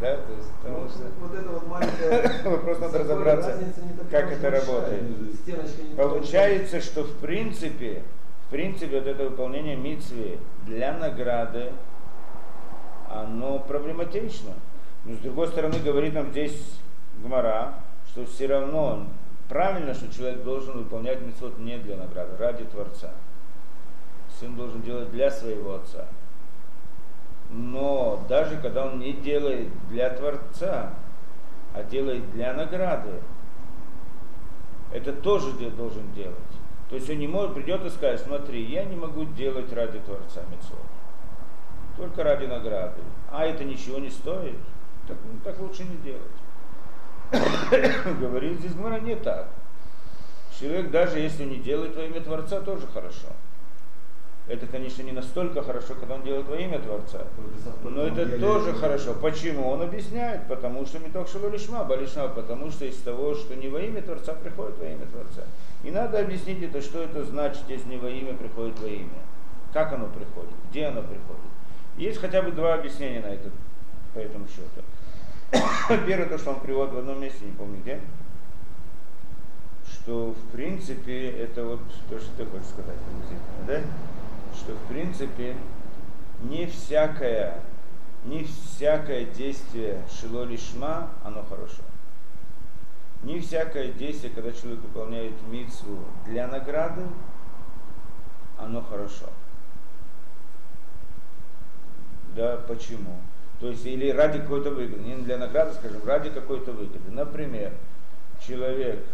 Speaker 3: Да.
Speaker 1: То есть, потому
Speaker 3: Вот,
Speaker 1: что
Speaker 3: вот это вот маленькая...
Speaker 1: вопрос надо разобраться,
Speaker 3: разница не такая
Speaker 1: как это
Speaker 3: большая
Speaker 1: работает. Получается, что в принципе, в принципе, вот это выполнение митцвы для награды, оно проблематично. Но с другой стороны, говорит нам здесь Гмара, что все равно правильно, что человек должен выполнять митцвот не для награды, ради Творца. Сын должен делать для своего отца. Но даже когда он не делает для Творца, а делает для награды, это тоже должен делать. То есть он не может, придет и скажет, смотри, я не могу делать ради Творца Митцвот, только ради награды. А это ничего не стоит, так, ну, так лучше не делать. Говорит здесь Гмара не так. Человек, даже если не делает во имя Творца, тоже хорошо. Это, конечно, не настолько хорошо, когда он делает во имя Творца. Но это тоже хорошо. Почему? Он объясняет, потому что меток шело лишма, балишма, потому что из того, что не во имя Творца приходит во имя Творца. И надо объяснить это, что это значит, если не во имя приходит во имя. Как оно приходит, где оно приходит. Есть хотя бы два объяснения на это, по этому счету. Первое, то, что он приводит в одном месте, не помню где, что в принципе это вот то, что ты хочешь сказать да? Что в принципе не всякое, не всякое действие шило лишма, оно хорошо. Не всякое действие, когда человек выполняет митсву для награды, оно хорошо. Да, почему? То есть, или ради какой-то выгоды, не для награды, скажем, ради какой-то выгоды. Например, человек,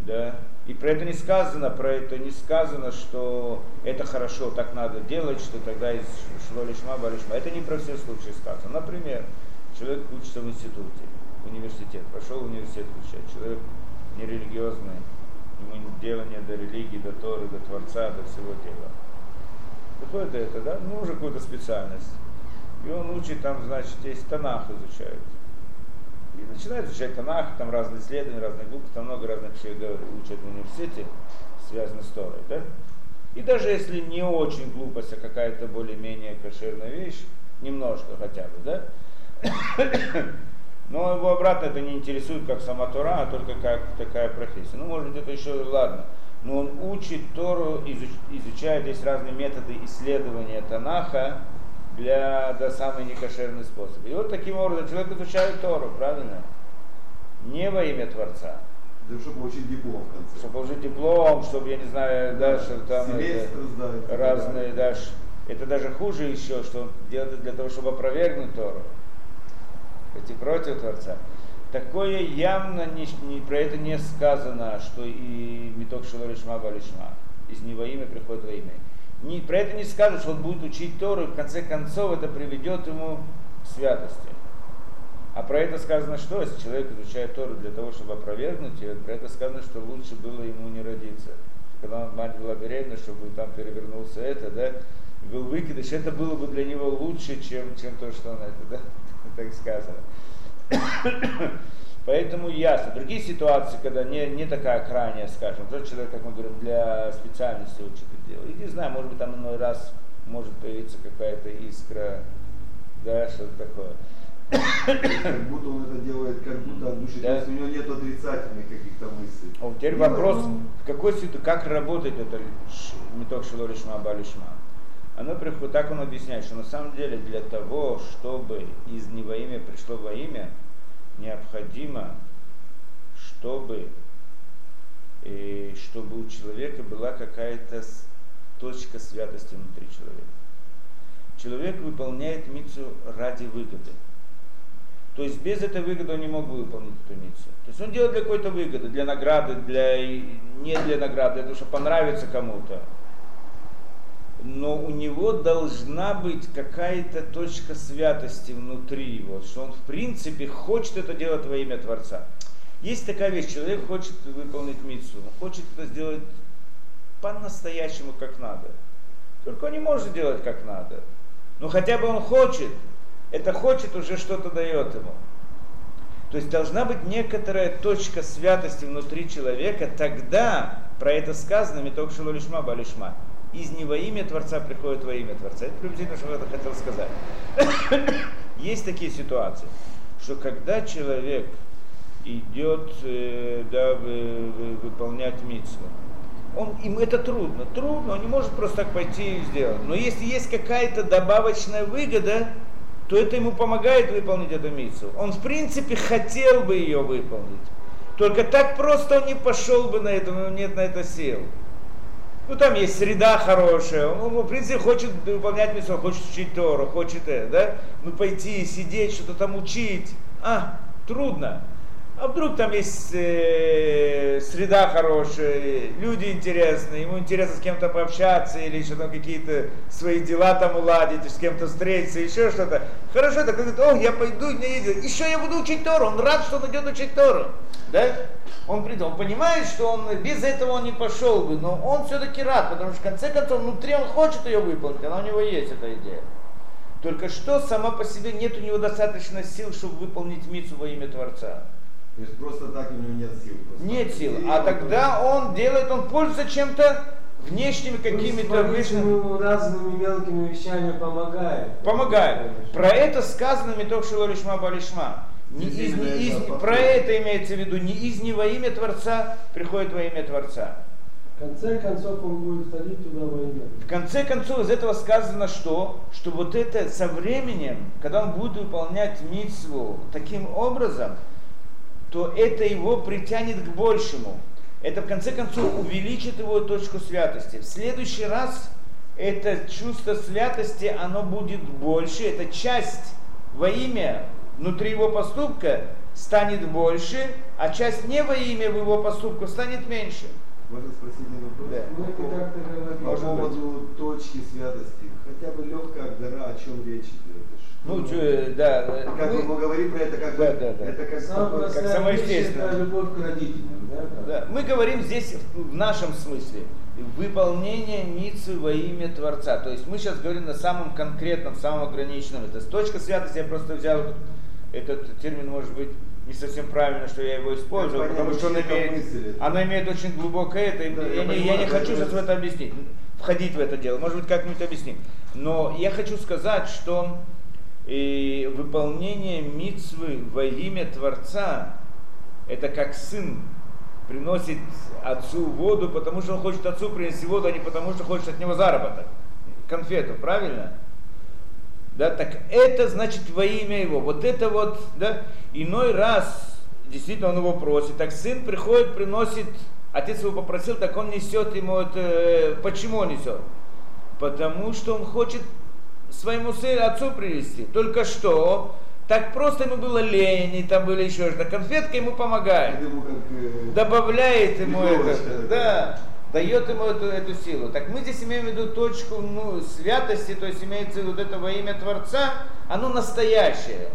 Speaker 1: да, и про это не сказано, про это не сказано, что это хорошо, так надо делать, что тогда из шло лишма, балишма. Это не про все случаи сказано. Например, человек учится в институте, университет, пошел в университет учить, человек нерелигиозный, ему дело не до религии, до Торы, до Творца, до всего дела. Какое-то это, да, ну уже какую-то специальность. И он учит там, значит, есть Танах изучает. И начинает изучать Танах, там разные исследования, разные группы, там много разных вещей говорят, учат в университете, связанных с Торой, да? И даже если не очень глупость, а какая-то более-менее кошерная вещь, немножко хотя бы, да? Но его обратно это не интересует как сама Тора, а только как такая профессия. Ну, может быть, это еще ладно. Но он учит Тору, изуч- изучая здесь разные методы исследования Танаха для да, самый некошерный способ. И вот таким образом человек изучает Тору, правильно? Не во имя Творца.
Speaker 3: Да, чтобы получить диплом в конце.
Speaker 1: Чтобы получить диплом, чтобы, я не знаю, да, что там это,
Speaker 3: сдать.
Speaker 1: разные, да, ш- это даже хуже еще, что он делает для того, чтобы опровергнуть Тору. Идти против Творца. Такое явно не, не- про это не сказано, что и меток шило лишма балишма. Из не во имя приходит во имя. Не, про это не сказано, что он будет учить Тору, и в конце концов это приведет ему к святости. А про это сказано что? Если человек изучает Тору для того, чтобы опровергнуть ее, про это сказано, что лучше было ему не родиться. Когда мать была беременна, чтобы там перевернулся это, да, был выкидыш, это было бы для него лучше, чем, чем то, что он это, да, так сказано. Поэтому ясно. Другие ситуации, когда не, не такая крайняя, скажем, тот человек, как мы говорим, для специальности учит дело. И не знаю, может быть, там иной раз может появиться какая-то искра, да, что-то такое.
Speaker 3: Как будто он это делает, как будто от души.
Speaker 1: Да.
Speaker 3: То есть у него нет отрицательных каких-то мыслей.
Speaker 1: А вот теперь
Speaker 3: Ну,
Speaker 1: вопрос,
Speaker 3: ну,
Speaker 1: в какой ситуации, как работает это меток шило лишма балишма? Оно приходит, так он объясняет, что на самом деле для того, чтобы из не во имя пришло во имя, необходимо, чтобы, э, чтобы у человека была какая-то точка святости внутри человека. Человек выполняет мицу ради выгоды. То есть без этой выгоды он не мог бы выполнить эту миссию. То есть он делает для какой-то выгоды, для награды, для, не для награды, для того, чтобы понравиться кому-то. но у него должна быть какая-то точка святости внутри его, что он в принципе хочет это делать во имя Творца. Есть такая вещь, человек хочет выполнить митцву, он хочет это сделать по-настоящему как надо. Только он не может делать как надо. Но хотя бы он хочет, это хочет уже что-то дает ему. То есть должна быть некоторая точка святости внутри человека, тогда про это сказано, меток шилолишма балишма. Из не во имя Творца приходит во имя Творца. Это приблизительно, что я это хотел сказать. Есть такие ситуации, что когда человек идет э, да, вы, вы, выполнять митцву, он, им это трудно. Трудно, он не может просто так пойти и сделать. Но если есть какая-то добавочная выгода, то это ему помогает выполнить эту миссию. Он в принципе хотел бы ее выполнить. Только так просто он не пошел бы на это, него нет на это сил. Ну там есть среда хорошая, он, в принципе хочет выполнять миссию, хочет учить Тору, хочет это, да? Ну пойти, сидеть, что-то там учить. А, трудно. А вдруг там есть э, среда хорошая, люди интересные, ему интересно с кем-то пообщаться или еще там какие-то свои дела там уладить, с кем-то встретиться, еще что-то. Хорошо, так он говорит, о, я пойду, мне ездить. еще я буду учить Тору, он рад, что он идет учить Тору. Да? Он, он понимает, что он без этого он не пошел бы, но он все-таки рад, потому что в конце концов внутри он хочет ее выполнить, она у него есть эта идея. Только что сама по себе нет у него достаточно сил, чтобы выполнить мицу во имя Творца.
Speaker 3: То есть просто так у него нет сил. Просто
Speaker 1: Нет сил.
Speaker 3: И
Speaker 1: А
Speaker 3: он
Speaker 1: тогда он делает, он пользуется чем-то внешними какими-то
Speaker 4: какими
Speaker 1: внешними.
Speaker 4: разными мелкими вещами помогает.
Speaker 1: Помогает. Про это сказано меток шилолишма балишма. Не из, не из, про это имеется в виду, не из не во имя Творца приходит во имя Творца.
Speaker 4: В конце концов он будет ходить туда во имя.
Speaker 1: В конце концов из этого сказано что? Что вот это со временем, когда он будет выполнять митсву таким образом, то это его притянет к большему. Это в конце концов увеличит его точку святости. В следующий раз это чувство святости, оно будет больше, эта часть во имя внутри его поступка станет больше, а часть не во имя в его поступку станет меньше.
Speaker 3: Можно спросить один вопрос?
Speaker 1: Да.
Speaker 4: Мы это как-то
Speaker 3: По поводу точки святости. Хотя бы легкая гора, о чем речь идет.
Speaker 1: Ну, чё, да,
Speaker 3: Как
Speaker 1: мы-
Speaker 3: мы говорим про это, как бы,
Speaker 1: Да, да, да.
Speaker 3: это как
Speaker 1: как самое
Speaker 4: вещь
Speaker 1: естественное.
Speaker 4: это любовь к родителям. Да?
Speaker 1: Да, мы говорим здесь в в нашем смысле выполнение митцвы во имя Творца. То есть мы сейчас говорим на самом конкретном, самом ограниченном. Это точка святости, я просто взял этот, термин, может быть, не совсем правильно, что я его использовал,
Speaker 3: Как
Speaker 1: потому
Speaker 3: понять,
Speaker 1: что он имеет, она имеет очень глубокое это.
Speaker 3: Да,
Speaker 1: я,
Speaker 3: я
Speaker 1: не, я
Speaker 3: понимаю,
Speaker 1: не хочу сейчас в это объяснить, входить в это дело. Может быть, как-нибудь объясним. Но я хочу сказать, что и выполнение мицвы во имя Творца, это как сын приносит отцу воду, потому что он хочет отцу принести воду, а не потому что хочет от него заработок. Конфету, правильно? Да, так это значит во имя его. Вот это вот, да, иной раз, действительно он его просит, так сын приходит, приносит, отец его попросил, так он несет ему это, э, почему он несет? Потому что он хочет своему сыну, отцу привести. Только что, так просто ему было лень, и там были еще что-то. Конфетка ему помогает
Speaker 3: ему как... э,
Speaker 1: добавляет ему это, да, дает ему эту, эту силу. Так мы здесь имеем в виду точку ну, святости, то есть имеется вот это во имя Творца, оно настоящее.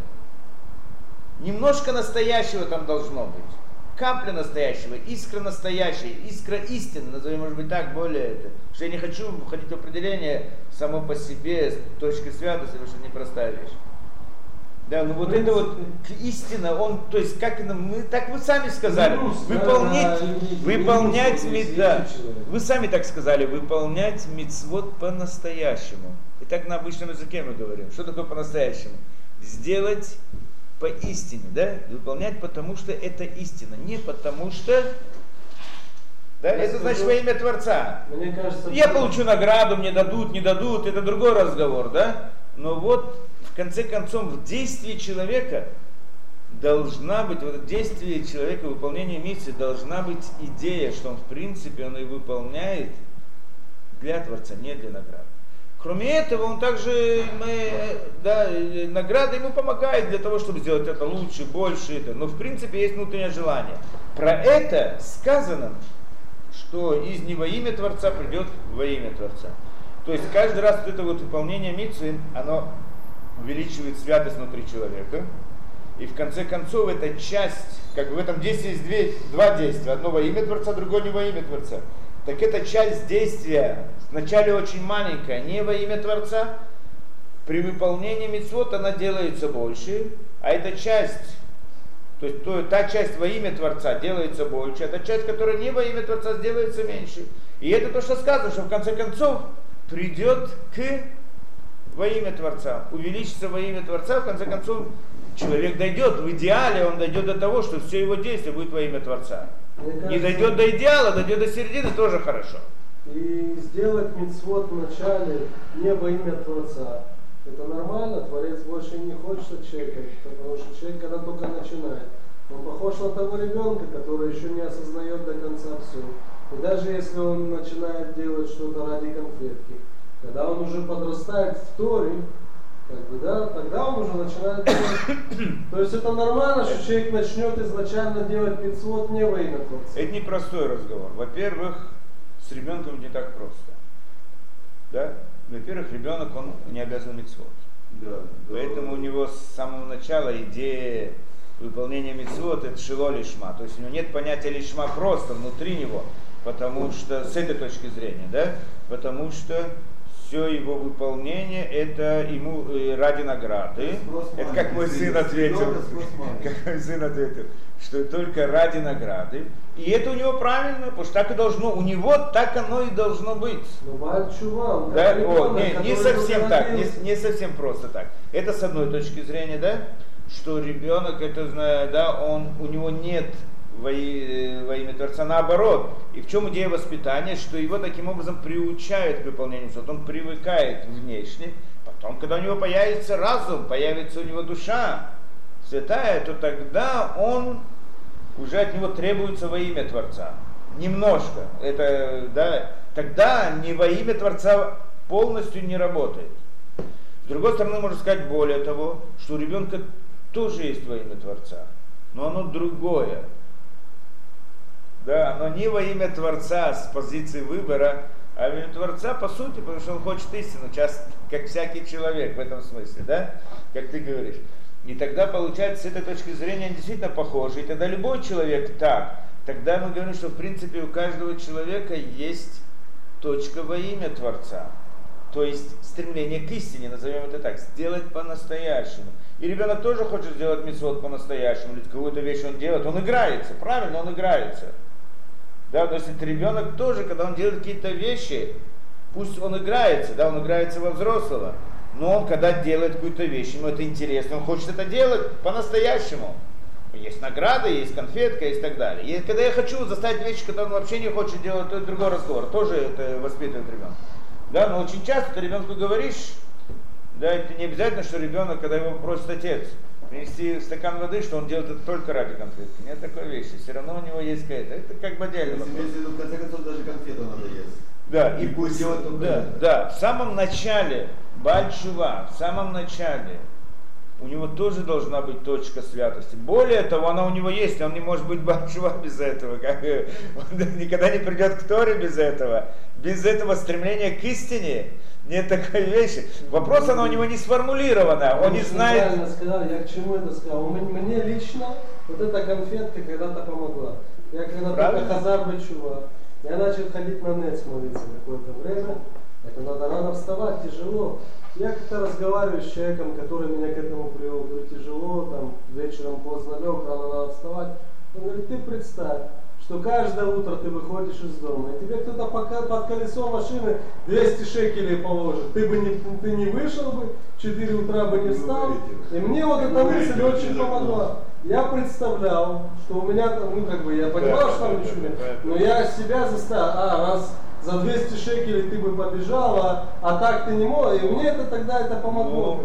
Speaker 1: Немножко настоящего там должно быть. Капля настоящего, искра настоящая, искра истины, назовем, может быть, так, более это. Что я не хочу входить в определение само по себе с точки святости, потому что это непростая вещь. Да, ну вот это вот истина, он, то есть, как мы, так вы сами сказали,
Speaker 4: Ну, да,
Speaker 1: выполнять,
Speaker 4: да,
Speaker 1: выполнять,
Speaker 4: и-
Speaker 1: ми-
Speaker 4: и-
Speaker 1: да,
Speaker 4: и- человек.
Speaker 1: вы сами так сказали, выполнять мицвод по-настоящему. И так на обычном языке мы говорим. Что такое по-настоящему? Сделать по истине, да? Выполнять потому, что это истина, не потому что, да,
Speaker 4: Я
Speaker 1: это значит во имя Творца.
Speaker 4: Мне кажется,
Speaker 1: Я получу награду, мне дадут, не дадут, это другой разговор, да? Но вот, в конце концов, в действии человека должна быть, вот в действии человека, выполнение миссии, должна быть идея, что он, в принципе, он и выполняет для Творца, не для награды. Кроме этого, он также, мы, да, награда ему помогает для того, чтобы сделать это лучше, больше. Это. Но в принципе есть внутреннее желание. Про это сказано, что из не имя Творца придет во имя Творца. То есть каждый раз вот это вот выполнение митцвы, оно увеличивает святость внутри человека. И в конце концов эта часть, как в этом действии есть две, два действия. Одно во имя Творца, другое не во имя Творца. Так эта часть действия. Вначале очень маленькая, не во имя Творца. При выполнении митцвот она делается больше, а эта часть, то есть то, та часть во имя Творца делается больше, а та часть, которая не во имя Творца, сделается меньше. И это то, что сказано, что в конце концов придет к во имя Творца, увеличится во имя Творца, в конце концов человек дойдет, в идеале он дойдет до того, что все его действия будет во имя Творца.
Speaker 4: Мне
Speaker 1: Не
Speaker 4: кажется,
Speaker 1: дойдет до идеала, дойдет до середины, тоже хорошо.
Speaker 4: И сделать мицвод вначале не во имя Творца. Это нормально, Творец больше не хочет от человека, потому что человек, когда только начинает, он похож на того ребенка, который еще не осознает до конца все. И даже если он начинает делать что-то ради конфетки, когда он уже подрастает в Торе, как бы, да, тогда он уже начинает делать. То есть это нормально, что человек начнет изначально делать мицвод не во имя Творца.
Speaker 1: Это непростой разговор. Во-первых, с ребенком не так просто. Да? Во-первых, ребенок, он не обязан митцвот.
Speaker 3: Да, да.
Speaker 1: Поэтому у него с самого начала идея выполнения митцвот это шило лишма. То есть у него нет понятия лишма просто внутри него, потому что с этой точки зрения, да, потому что все его выполнение это ему э, ради награды. Это как мой сын ответил, как мой сын ответил, что только ради награды. И это у него правильно, потому что так и должно, у него так оно и должно быть.
Speaker 4: Но Баль Чува, он
Speaker 1: Да,
Speaker 4: как
Speaker 1: о,
Speaker 4: ребенок,
Speaker 1: не, не совсем так, не, не совсем просто так. Это с одной точки зрения, да, что ребенок, это, зна- да, он, у него нет и- во имя Творца, наоборот. И в чем идея воспитания, что его таким образом приучают к выполнению что он привыкает внешне, потом, когда у него появится разум, появится у него душа святая, то тогда он уже от него требуется во имя Творца. Немножко. Это, да, тогда не во имя Творца полностью не работает. С другой стороны, можно сказать более того, что у ребенка тоже есть во имя Творца, но оно другое. Да, оно не во имя Творца с позиции выбора, а во имя Творца по сути, потому что он хочет истину, часто, как всякий человек в этом смысле, да, как ты говоришь. И тогда получается, с этой точки зрения они действительно похожи. И тогда любой человек так. Тогда мы говорим, что в принципе у каждого человека есть точка во имя Творца. То есть стремление к истине, назовем это так, сделать по-настоящему. И ребенок тоже хочет сделать митцвот по-настоящему, или какую-то вещь он делает, он играется, правильно, он играется. Да, то есть ребенок тоже, когда он делает какие-то вещи, пусть он играется, да, он играется во взрослого, но он когда делает какую-то вещь, ему это интересно, он хочет это делать по-настоящему. Есть награда, есть конфетка, есть так далее. И когда я хочу заставить вещи, которые он вообще не хочет делать, то это другой разговор. Тоже это воспитывает ребенка. Да, но очень часто ты ребенку говоришь, да, это не обязательно, что ребенок, когда его просит отец принести стакан воды, что он делает это только ради конфетки. Нет такой вещи. Все равно у него есть какая-то. Это как бы отдельно.
Speaker 3: Если в конце концов, даже конфету надо есть.
Speaker 1: Да, и
Speaker 3: И пусть только
Speaker 1: да,
Speaker 3: это.
Speaker 1: да, в самом начале Бальчува, в самом начале у него тоже должна быть точка святости. Более того, она у него есть, он не может быть Бальчува без этого. Как, он никогда не придет к Торе без этого. Без этого стремления к истине нет такой вещи. Вопрос, она у него не сформулирована, он не
Speaker 4: Очень
Speaker 1: знает.
Speaker 4: правильно сказал, я к чему это сказал. Мне лично вот эта конфетка когда-то помогла. Я когда
Speaker 1: Правильно.
Speaker 4: только Хазар Бачува, я начал ходить на Нец молиться какое-то время. Это надо рано вставать, тяжело. Я как-то разговариваю с человеком, который меня к этому привел. Говорю, тяжело, там вечером поздно лег, рано надо вставать. Он говорит, ты представь, что каждое утро ты выходишь из дома, и тебе кто-то под колесо машины 200 шекелей положит. Ты бы не, ты не вышел бы, в 4 утра бы не встал. И мне вот эта мысль очень помогла. Я представлял, что у меня там, ну как бы, я понимал, что там ничего нет, но я себя заставил, а, раз за 200 шекелей ты бы побежал, а, а так ты не мог, и мне это тогда это помогло.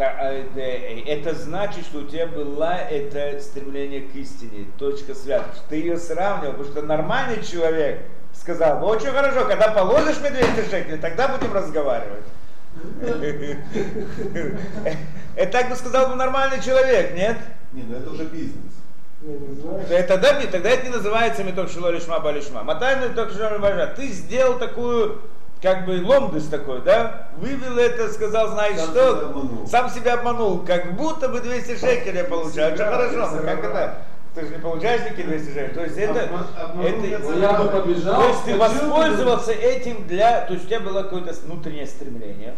Speaker 1: А, э, это значит, что у тебя была это стремление к истине, точка святости. Ты ее сравнивал, потому что нормальный человек сказал, ну очень хорошо, когда положишь мне 200 шекелей, тогда будем разговаривать. Это так бы сказал бы нормальный человек, нет?
Speaker 3: Не, ну это уже бизнес.
Speaker 1: Да, Тогда, тогда это не называется меток шило лишма балишма. Матай меток шило. Ты сделал такую как бы ломдыс такой, да, вывел это, сказал, знаешь
Speaker 3: Сам
Speaker 1: что,
Speaker 3: себя обманул.
Speaker 1: сам себя обманул, как будто бы 200 шекелей получаешь, это
Speaker 5: Себя,
Speaker 1: хорошо, но как это, ты же не получаешь такие 200 шекелей, то есть это,
Speaker 5: Обман-
Speaker 1: это,
Speaker 4: я бы побежал.
Speaker 1: то есть ты воспользовался этим для, то есть у тебя было какое-то внутреннее стремление,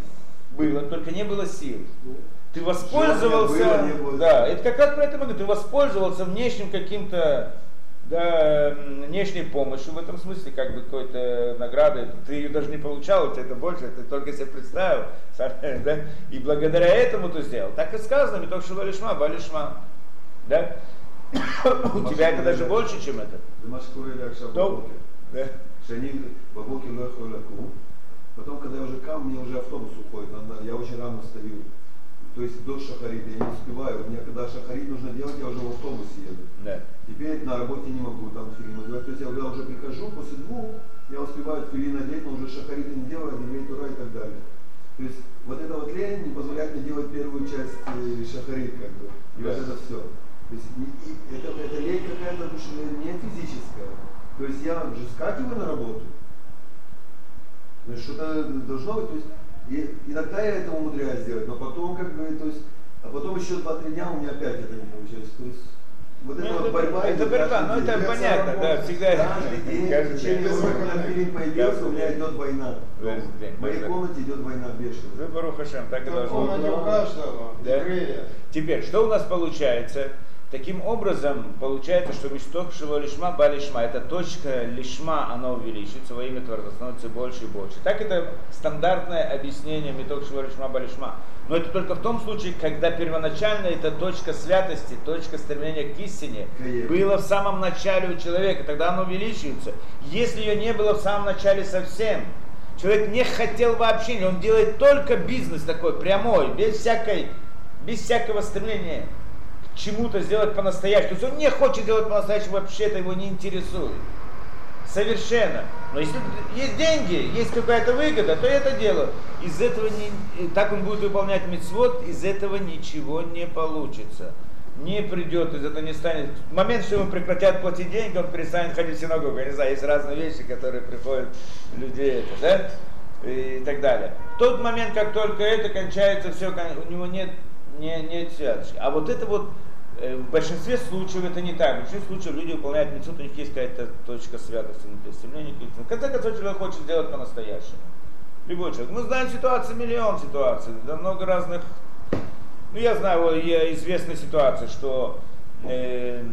Speaker 1: было, только не было сил. Ты воспользовался,
Speaker 3: было, не было.
Speaker 1: да, это как раз про это могу, ты воспользовался внешним каким-то, да, эм, внешней помощью в этом смысле, как бы какой-то награды, ты ее даже не получал, у тебя это больше, ты только себе представил, да? и благодаря этому ты сделал. Так и сказано, только что Валишма, Валишма. Да? У тебя это даже больше, чем это.
Speaker 3: Потом, когда я уже кам, мне уже автобус уходит, я очень рано встаю. То есть до шахарит, я не успеваю. Мне когда шахарит нужно делать, я уже в автобусе еду.
Speaker 1: Да.
Speaker 3: Теперь на работе не могу там тфилин одевать. То есть я когда уже прихожу, после двух, я успеваю тфилин одеть, но уже шахарита не делаю, не тура и так далее. То есть вот эта вот лень не позволяет мне делать первую часть э, шахарит, как бы. И вот
Speaker 1: Да.
Speaker 3: это все. То есть не- и это, это лень какая-то не физическая. То есть я же скакиваю на работу. Что-то должно быть. То есть и иногда я это умудряюсь сделать, но потом как бы, то есть, а потом еще два-три дня у меня опять это не получается. То есть вот
Speaker 1: Ну,
Speaker 3: это вот борьба.
Speaker 1: это борьба, ну,
Speaker 3: день.
Speaker 1: это понятно, да, всегда
Speaker 3: Каждый день,
Speaker 1: каждый
Speaker 3: в течение
Speaker 1: день.
Speaker 3: года, когда фильм появился, у меня идет война. В моей комнате идет война
Speaker 1: Вы,
Speaker 3: бешеная.
Speaker 1: Барух Хашем, так и должно быть.
Speaker 5: комнате у каждого
Speaker 1: Да. Теперь, что у нас получается? Таким образом, получается, что мисток шило лишма, ба лишма. Это точка лишма, она увеличивается во имя Творца, становится больше и больше. Так это стандартное объяснение меток шило лишма, ба лишма. Но это только в том случае, когда первоначально эта точка святости, точка стремления к истине было в самом начале у человека, тогда она увеличивается. Если ее не было в самом начале совсем, человек не хотел вообще, он делает только бизнес такой прямой, без всякой, без всякого стремления чему-то сделать по-настоящему. То есть он не хочет делать по-настоящему, вообще это его не интересует. Совершенно. Но если есть деньги, есть какая-то выгода, то я это делаю. Из этого не, так он будет выполнять мецвод, из этого ничего не получится. Не придет, из этого не станет. В момент, что ему прекратят платить деньги, он перестанет ходить в синагогу. Я не знаю, есть разные вещи, которые приходят людей, это, да? И так далее. В тот момент, как только это кончается, все, у него нет, не, нет святости. А вот это вот Э, В большинстве случаев это не так. В большинстве случаев люди выполняют митцвот, у них есть какая-то точка святости к истине. В конце концов, человек хочет сделать по-настоящему. Любой человек. Мы знаем ситуации, миллион ситуаций, да много разных. Ну, я знаю, я известная ситуация, что э,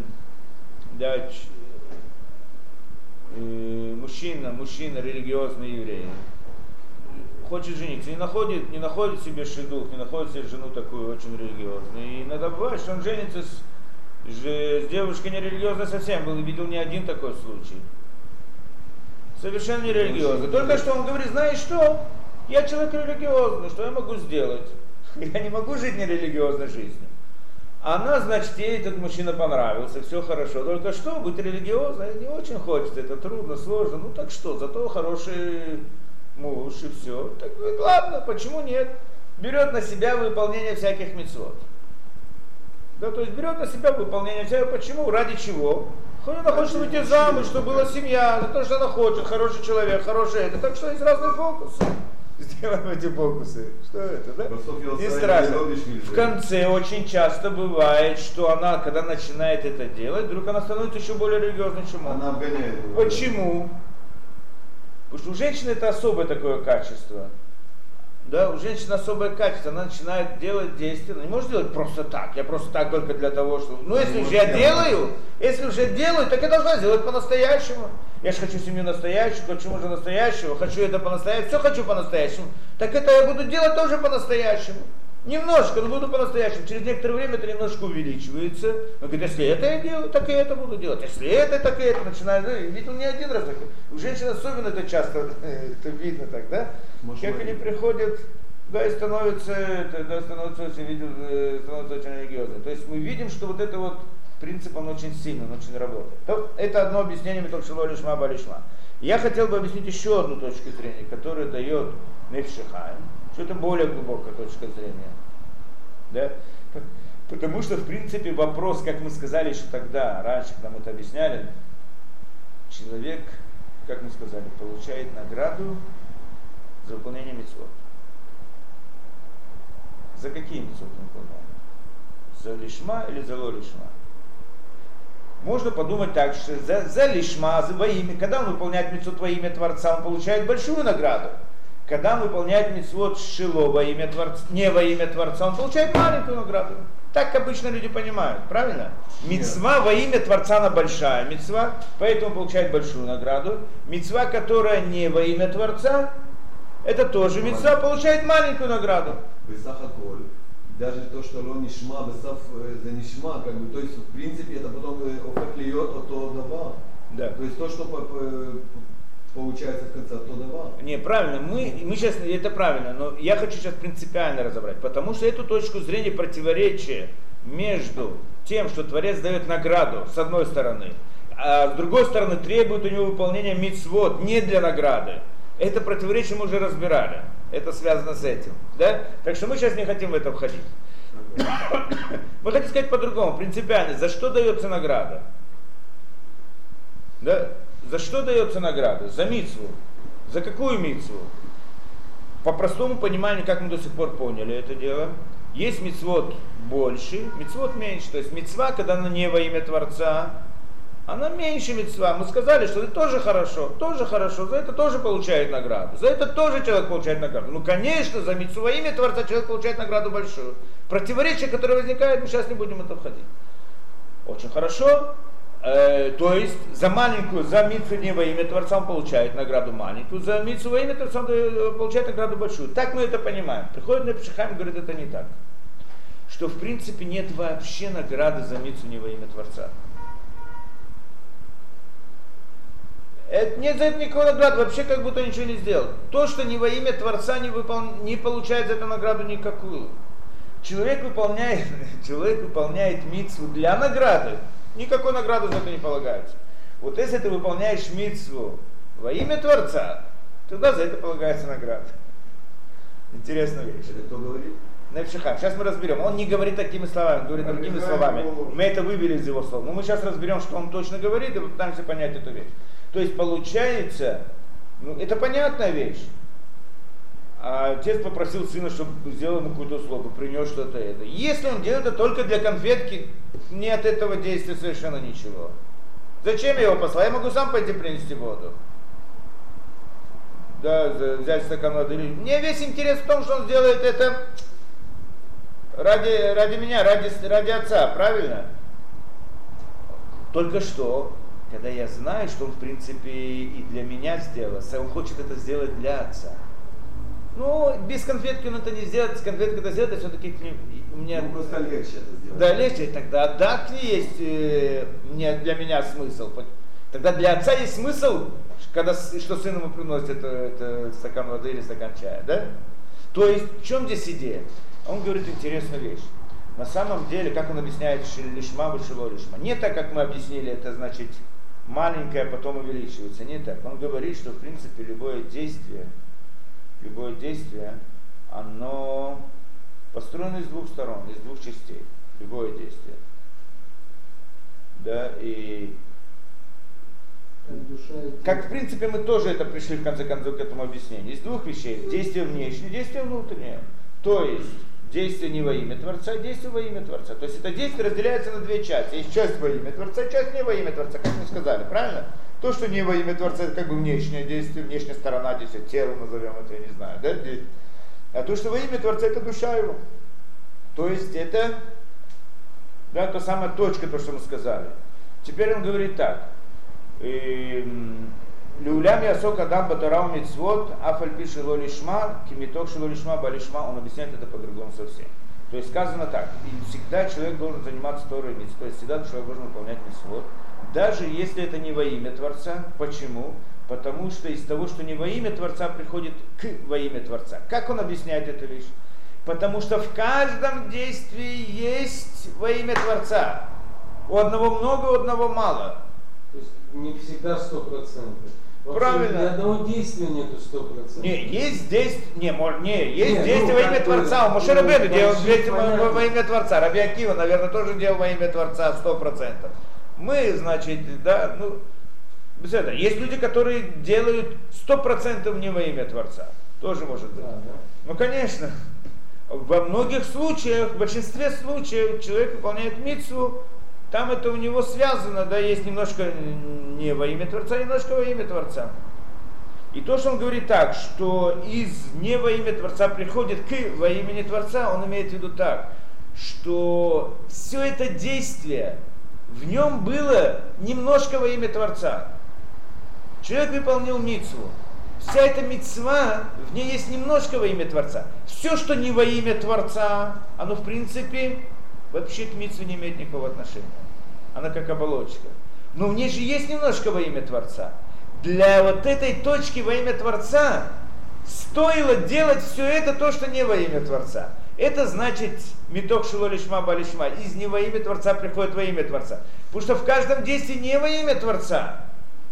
Speaker 1: ч- э, мужчина, мужчина, религиозный еврей, хочет жениться, не находит, не находит себе шедух, не находит себе жену такую очень религиозную. И иногда бывает, что он женится с, с девушкой нерелигиозной совсем. Был, видел не один такой случай. Совершенно нерелигиозный. Только что он говорит, знаешь что, я человек религиозный, что я могу сделать? Я не могу жить нерелигиозной жизнью. Она, значит, ей этот мужчина понравился, все хорошо. Только что, быть религиозной не очень хочется, это трудно, сложно. Ну так что, зато хороший муж и все. Так э, говорит, ладно, почему нет? Берет на себя выполнение всяких мецвод. Да, то есть берет на себя выполнение всяких, почему, ради чего? Она хочет выйти замуж, чтобы была семья, за то, что она хочет, хороший человек, хороший это. Так что есть разные фокусы. Сделаем эти фокусы. Что это, да? Не страшно. В конце очень часто бывает, что она, когда начинает это делать, вдруг она становится еще более религиозной, чем он.
Speaker 3: Она обгоняет.
Speaker 1: Почему? Потому что у женщины это особое такое качество. Да, у женщины особое качество, она начинает делать действия, она не может делать просто так, я просто так только для того, что... Ну, если уже я делаю, если уже делаю, так я должна сделать по-настоящему. Я же хочу семью настоящую, хочу мужа настоящего, хочу это по-настоящему, все хочу по-настоящему. Так это я буду делать тоже по-настоящему. Немножко, но буду по-настоящему. Через некоторое время это немножко увеличивается. Он говорит, если это я делаю, так и это буду делать. Если это, так и это. Начинаю, да, видел не один раз. такое. У женщин особенно это часто, это видно так, да?
Speaker 3: Может,
Speaker 1: как они приходят, да, и становятся, да, становятся очень, э, становятся очень религиозными. То есть мы видим, что вот это вот принцип, он очень сильный, он очень работает. То, это одно объяснение метод шило лишма балишма. Я хотел бы объяснить еще одну точку зрения, которую дает Нефшихайм, что это более глубокая точка зрения. Да? Потому что, в принципе, вопрос, как мы сказали еще тогда, раньше, когда мы это объясняли, человек, как мы сказали, получает награду За выполнение митцвот. За какие митцвот мы выполняем? За лишма или за ло лишма? Можно подумать так, что за, за лишма, за во имя, когда он выполняет митцвот во имя Творца, он получает большую награду. Когда он выполняет митцвот шило во имя Творца, не во имя Творца, он получает маленькую награду. Так обычно люди понимают, правильно? Мецва во имя Творца она большая мецва, поэтому получает большую награду. Мецва, которая не во имя Творца, это тоже мецва, получает маленькую награду.
Speaker 3: Даже то, что ло нишма, бесаф э, за нишма, как бы, то есть в принципе это потом э, офек льет от то дава.
Speaker 1: Да.
Speaker 3: То есть то, что получается в конце от то дава.
Speaker 1: Не, правильно, мы, мы сейчас, это правильно, но я хочу сейчас принципиально разобрать, потому что эту точку зрения противоречия между тем, что Творец дает награду, с одной стороны, а с другой стороны требует у него выполнения мицвод не для награды. Это противоречие мы уже разбирали. Это связано с этим. Да? Так что мы сейчас не хотим в это входить. Мы хотим сказать по-другому, принципиально, за что дается награда? Да? За что дается награда? За мицву. За какую мицву? По простому пониманию, как мы до сих пор поняли это дело, есть мицвод больше, мицвод меньше. То есть мицва, когда она не во имя Творца, она меньше мецва. Мы сказали, что это тоже хорошо, тоже хорошо, за это тоже получает награду. За это тоже человек получает награду. Ну, конечно, за мецву во имя Творца человек получает награду большую. Противоречие, которое возникает, мы сейчас не будем это входить. Очень хорошо. Э, то есть за маленькую, за мицу не во имя Творца он получает награду маленькую, за мицу во имя Творца он э, получает награду большую. Так мы это понимаем. Приходит на Пшихайм и говорит, это не так. Что в принципе нет вообще награды за мицу не во имя Творца. Это, нет за это никакой награды, вообще как будто ничего не сделал. То, что не во имя Творца не, выпол... не получает за это награду никакую. Человек выполняет, человек выполняет митсву для награды, никакой награды за это не полагается. Вот если ты выполняешь митсву во имя Творца, тогда за это полагается награда. Интересная вещь.
Speaker 3: Это кто говорит?
Speaker 1: Навшихам. Сейчас мы разберем. Он не говорит такими словами, говорит другими словами. Мы это вывели из его слов. Но мы сейчас разберем, что он точно говорит, и попытаемся понять эту вещь. То есть получается, ну, это понятная вещь. А отец попросил сына, чтобы сделал ему какую-то услугу, принес что-то это. Если он делает это только для конфетки, не от этого действия совершенно ничего. Зачем я его послал? Я могу сам пойти принести воду. Да, взять стакан воды. Мне весь интерес в том, что он сделает это ради, ради меня, ради, ради отца, правильно? Только что, когда я знаю, что он в принципе и для меня сделал, он хочет это сделать для отца. Ну, без конфетки он это не сделает, с конфеткой это сделать, а все-таки у меня...
Speaker 3: Ну, просто легче это сделать.
Speaker 1: Да, легче, тогда да, есть э, не для меня смысл. Тогда для отца есть смысл, когда, что сын ему приносит это, это стакан воды или стакан чая, да? То есть, в чем здесь идея? Он говорит интересную вещь. На самом деле, как он объясняет лишма вышело лишма. Не так, как мы объяснили, это значит маленькое, а потом увеличивается. Не так. Он говорит, что в принципе любое действие, любое действие, оно построено из двух сторон, из двух частей. Любое действие. Да, и как в принципе мы тоже это пришли в конце концов к этому объяснению. Из двух вещей. Действие внешнее, действие внутреннее. То есть действие не во имя Творца, действие во имя Творца. То есть это действие разделяется на две части. Есть часть во имя Творца, часть не во имя Творца, как мы сказали, правильно? То, что не во имя Творца, это как бы внешнее действие, внешняя сторона действия, тело назовем это, я не знаю, да? А то, что во имя Творца, это душа его. То есть это, да, та самая точка, то, что мы сказали. Теперь он говорит так. Люлям ясок адам батарау мицвод, афальпи шило лишма, кимиток шило лишма, балишма, он объясняет это по-другому совсем. То есть сказано так, и всегда человек должен заниматься Торой митцвот, всегда человек должен выполнять митцвот, даже если это не во имя Творца. Почему? Потому что из того, что не во имя Творца, приходит к во имя Творца. Как он объясняет эту вещь? Потому что в каждом действии есть во имя Творца. У одного много, у одного мало.
Speaker 2: То есть не всегда сто процентов.
Speaker 1: Правильно.
Speaker 2: Ни одного действия нету сто процентов.
Speaker 1: Не, есть действие, не, мор, не, есть
Speaker 2: Не,
Speaker 1: действие
Speaker 2: ну,
Speaker 1: во имя Творца. У Моше
Speaker 2: ну,
Speaker 1: Рабену делал действие во, во имя Творца. Раби Акива, наверное, тоже делал во имя Творца сто процентов. Мы, значит, да, ну, без этого. Есть люди, которые делают сто процентов не во имя Творца. Тоже может быть.
Speaker 4: А, да?
Speaker 1: Ну, конечно. Во многих случаях, в большинстве случаев человек выполняет митцву, там это у него связано, да, есть немножко не во имя Творца, немножко во имя Творца. И то, что он говорит так, что из не во имя Творца приходит к во имени Творца, он имеет в виду так, что все это действие, в нем было немножко во имя Творца. Человек выполнил мицву. Вся эта мецва, в ней есть немножко во имя Творца. Все, что не во имя Творца, оно в принципе вообще к митцве не имеет никакого отношения. Она как оболочка. Но в ней же есть немножко во имя Творца. Для вот этой точки во имя Творца стоило делать все это, то, что не во имя Творца. Это значит меток шилолишма балишма. Из не во имя Творца приходит во имя Творца. Потому что в каждом действии не во имя Творца.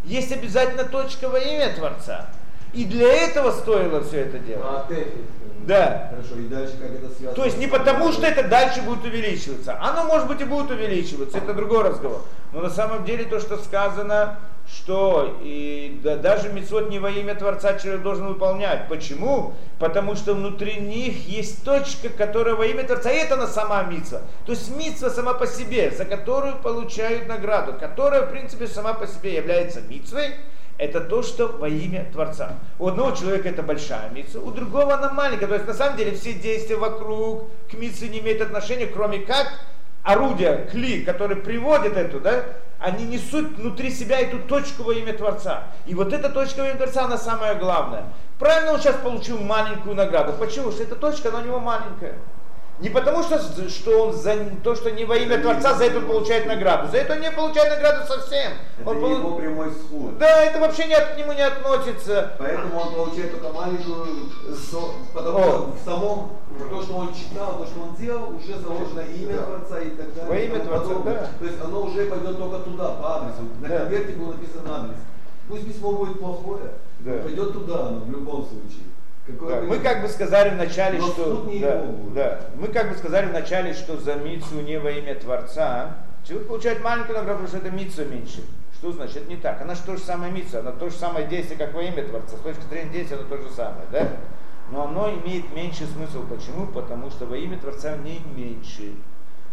Speaker 1: Есть обязательно точка во имя Творца. И для этого стоило все это делать.
Speaker 2: А тефи.
Speaker 1: Да.
Speaker 3: Хорошо, и дальше как это связано?
Speaker 1: То есть не потому, что это дальше будет увеличиваться. Оно, может быть, и будет увеличиваться, это другой разговор. Но на самом деле то, что сказано, что и да, даже мецвод не во имя Творца человек должен выполнять. Почему? Потому что внутри них есть точка, которая во имя Творца, и это она сама митва. То есть митва сама по себе, за которую получают награду, которая, в принципе, сама по себе является митвой, это то, что во имя Творца. У одного человека это большая митца, у другого она маленькая. То есть на самом деле все действия вокруг к митце не имеют отношения, кроме как орудия, кли, которые приводят эту, да, они несут внутри себя эту точку во имя Творца. И вот эта точка во имя Творца, она самая главная. Правильно он сейчас получил маленькую награду. Почему? Что эта точка, она у него маленькая. Не потому, что, что он за то, что не во имя Творца, за это он получает награду. За это он не получает награду совсем.
Speaker 3: Это
Speaker 1: Он
Speaker 3: не
Speaker 1: полу-
Speaker 3: его прямой сход.
Speaker 1: Да, это вообще не от, к нему не относится.
Speaker 3: Поэтому он получает только маленькую, со- потому
Speaker 1: О.
Speaker 3: что в самом, то, что он читал, то, что он делал, уже заложено имя Творца и так далее.
Speaker 1: Во имя Творца, да.
Speaker 3: То есть оно уже пойдет только туда, по адресу. На
Speaker 1: Да.
Speaker 3: конверте был написан адрес. Пусть письмо будет плохое,
Speaker 1: Да.
Speaker 3: пойдет туда оно в любом случае.
Speaker 1: Да, мы как бы сказали вначале, что да, да, мы как бы сказали вначале, что за мицу не во имя Творца человек получает маленькую награду, потому что это мицу меньше. Что значит? Это не так. Она же то же самое мицу, она то же самое действие, как во имя Творца. С точки зрения действия оно то же самое, да? Но оно имеет меньший смысл. Почему? Потому что во имя Творца не меньше.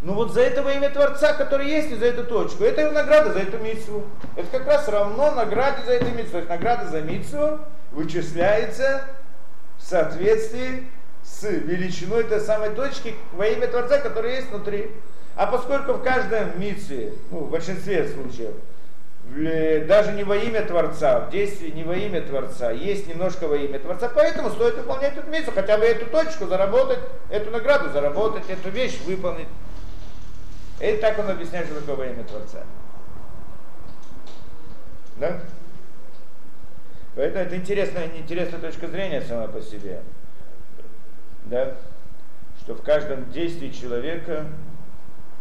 Speaker 1: Ну вот за это во имя Творца, который есть, и за эту точку, это его награда за эту митцву. Это как раз равно награде за эту митцву. То есть награда за митцву вычисляется в соответствии с величиной той самой точки во имя Творца, которая есть внутри. А поскольку в каждом митцве, ну, в большинстве случаев, даже не во имя Творца, в действии не во имя Творца, есть немножко во имя Творца, поэтому стоит выполнять эту миссию, хотя бы эту точку заработать, эту награду заработать, эту вещь выполнить. И так он объясняет, что такое во имя Творца. Да? Поэтому это интересная, интересная точка зрения сама по себе. Да? Что в каждом действии человека,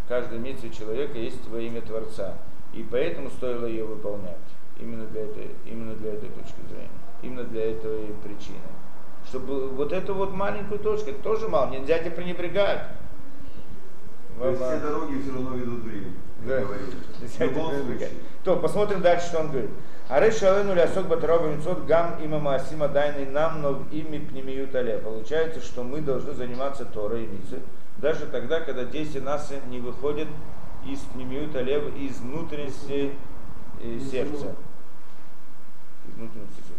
Speaker 1: в каждой миссии человека есть во имя Творца. И поэтому стоило ее выполнять. Именно для этой, именно для этой точки зрения. Именно для этой причины. Чтобы вот эту вот маленькую точку, это тоже мало, нельзя это пренебрегать.
Speaker 3: То есть все дороги все равно ведут в Рим.
Speaker 1: Да. То, посмотрим дальше, что он говорит. Ары шалыну лясок батарова мецот гам има маасима дайный нам, но в ими пнемиют але. Получается, что мы должны заниматься Торой и Мицей, даже тогда, когда действия нас не выходят из пнемиют але, из внутренности э, сердца. Из внутренности сердца.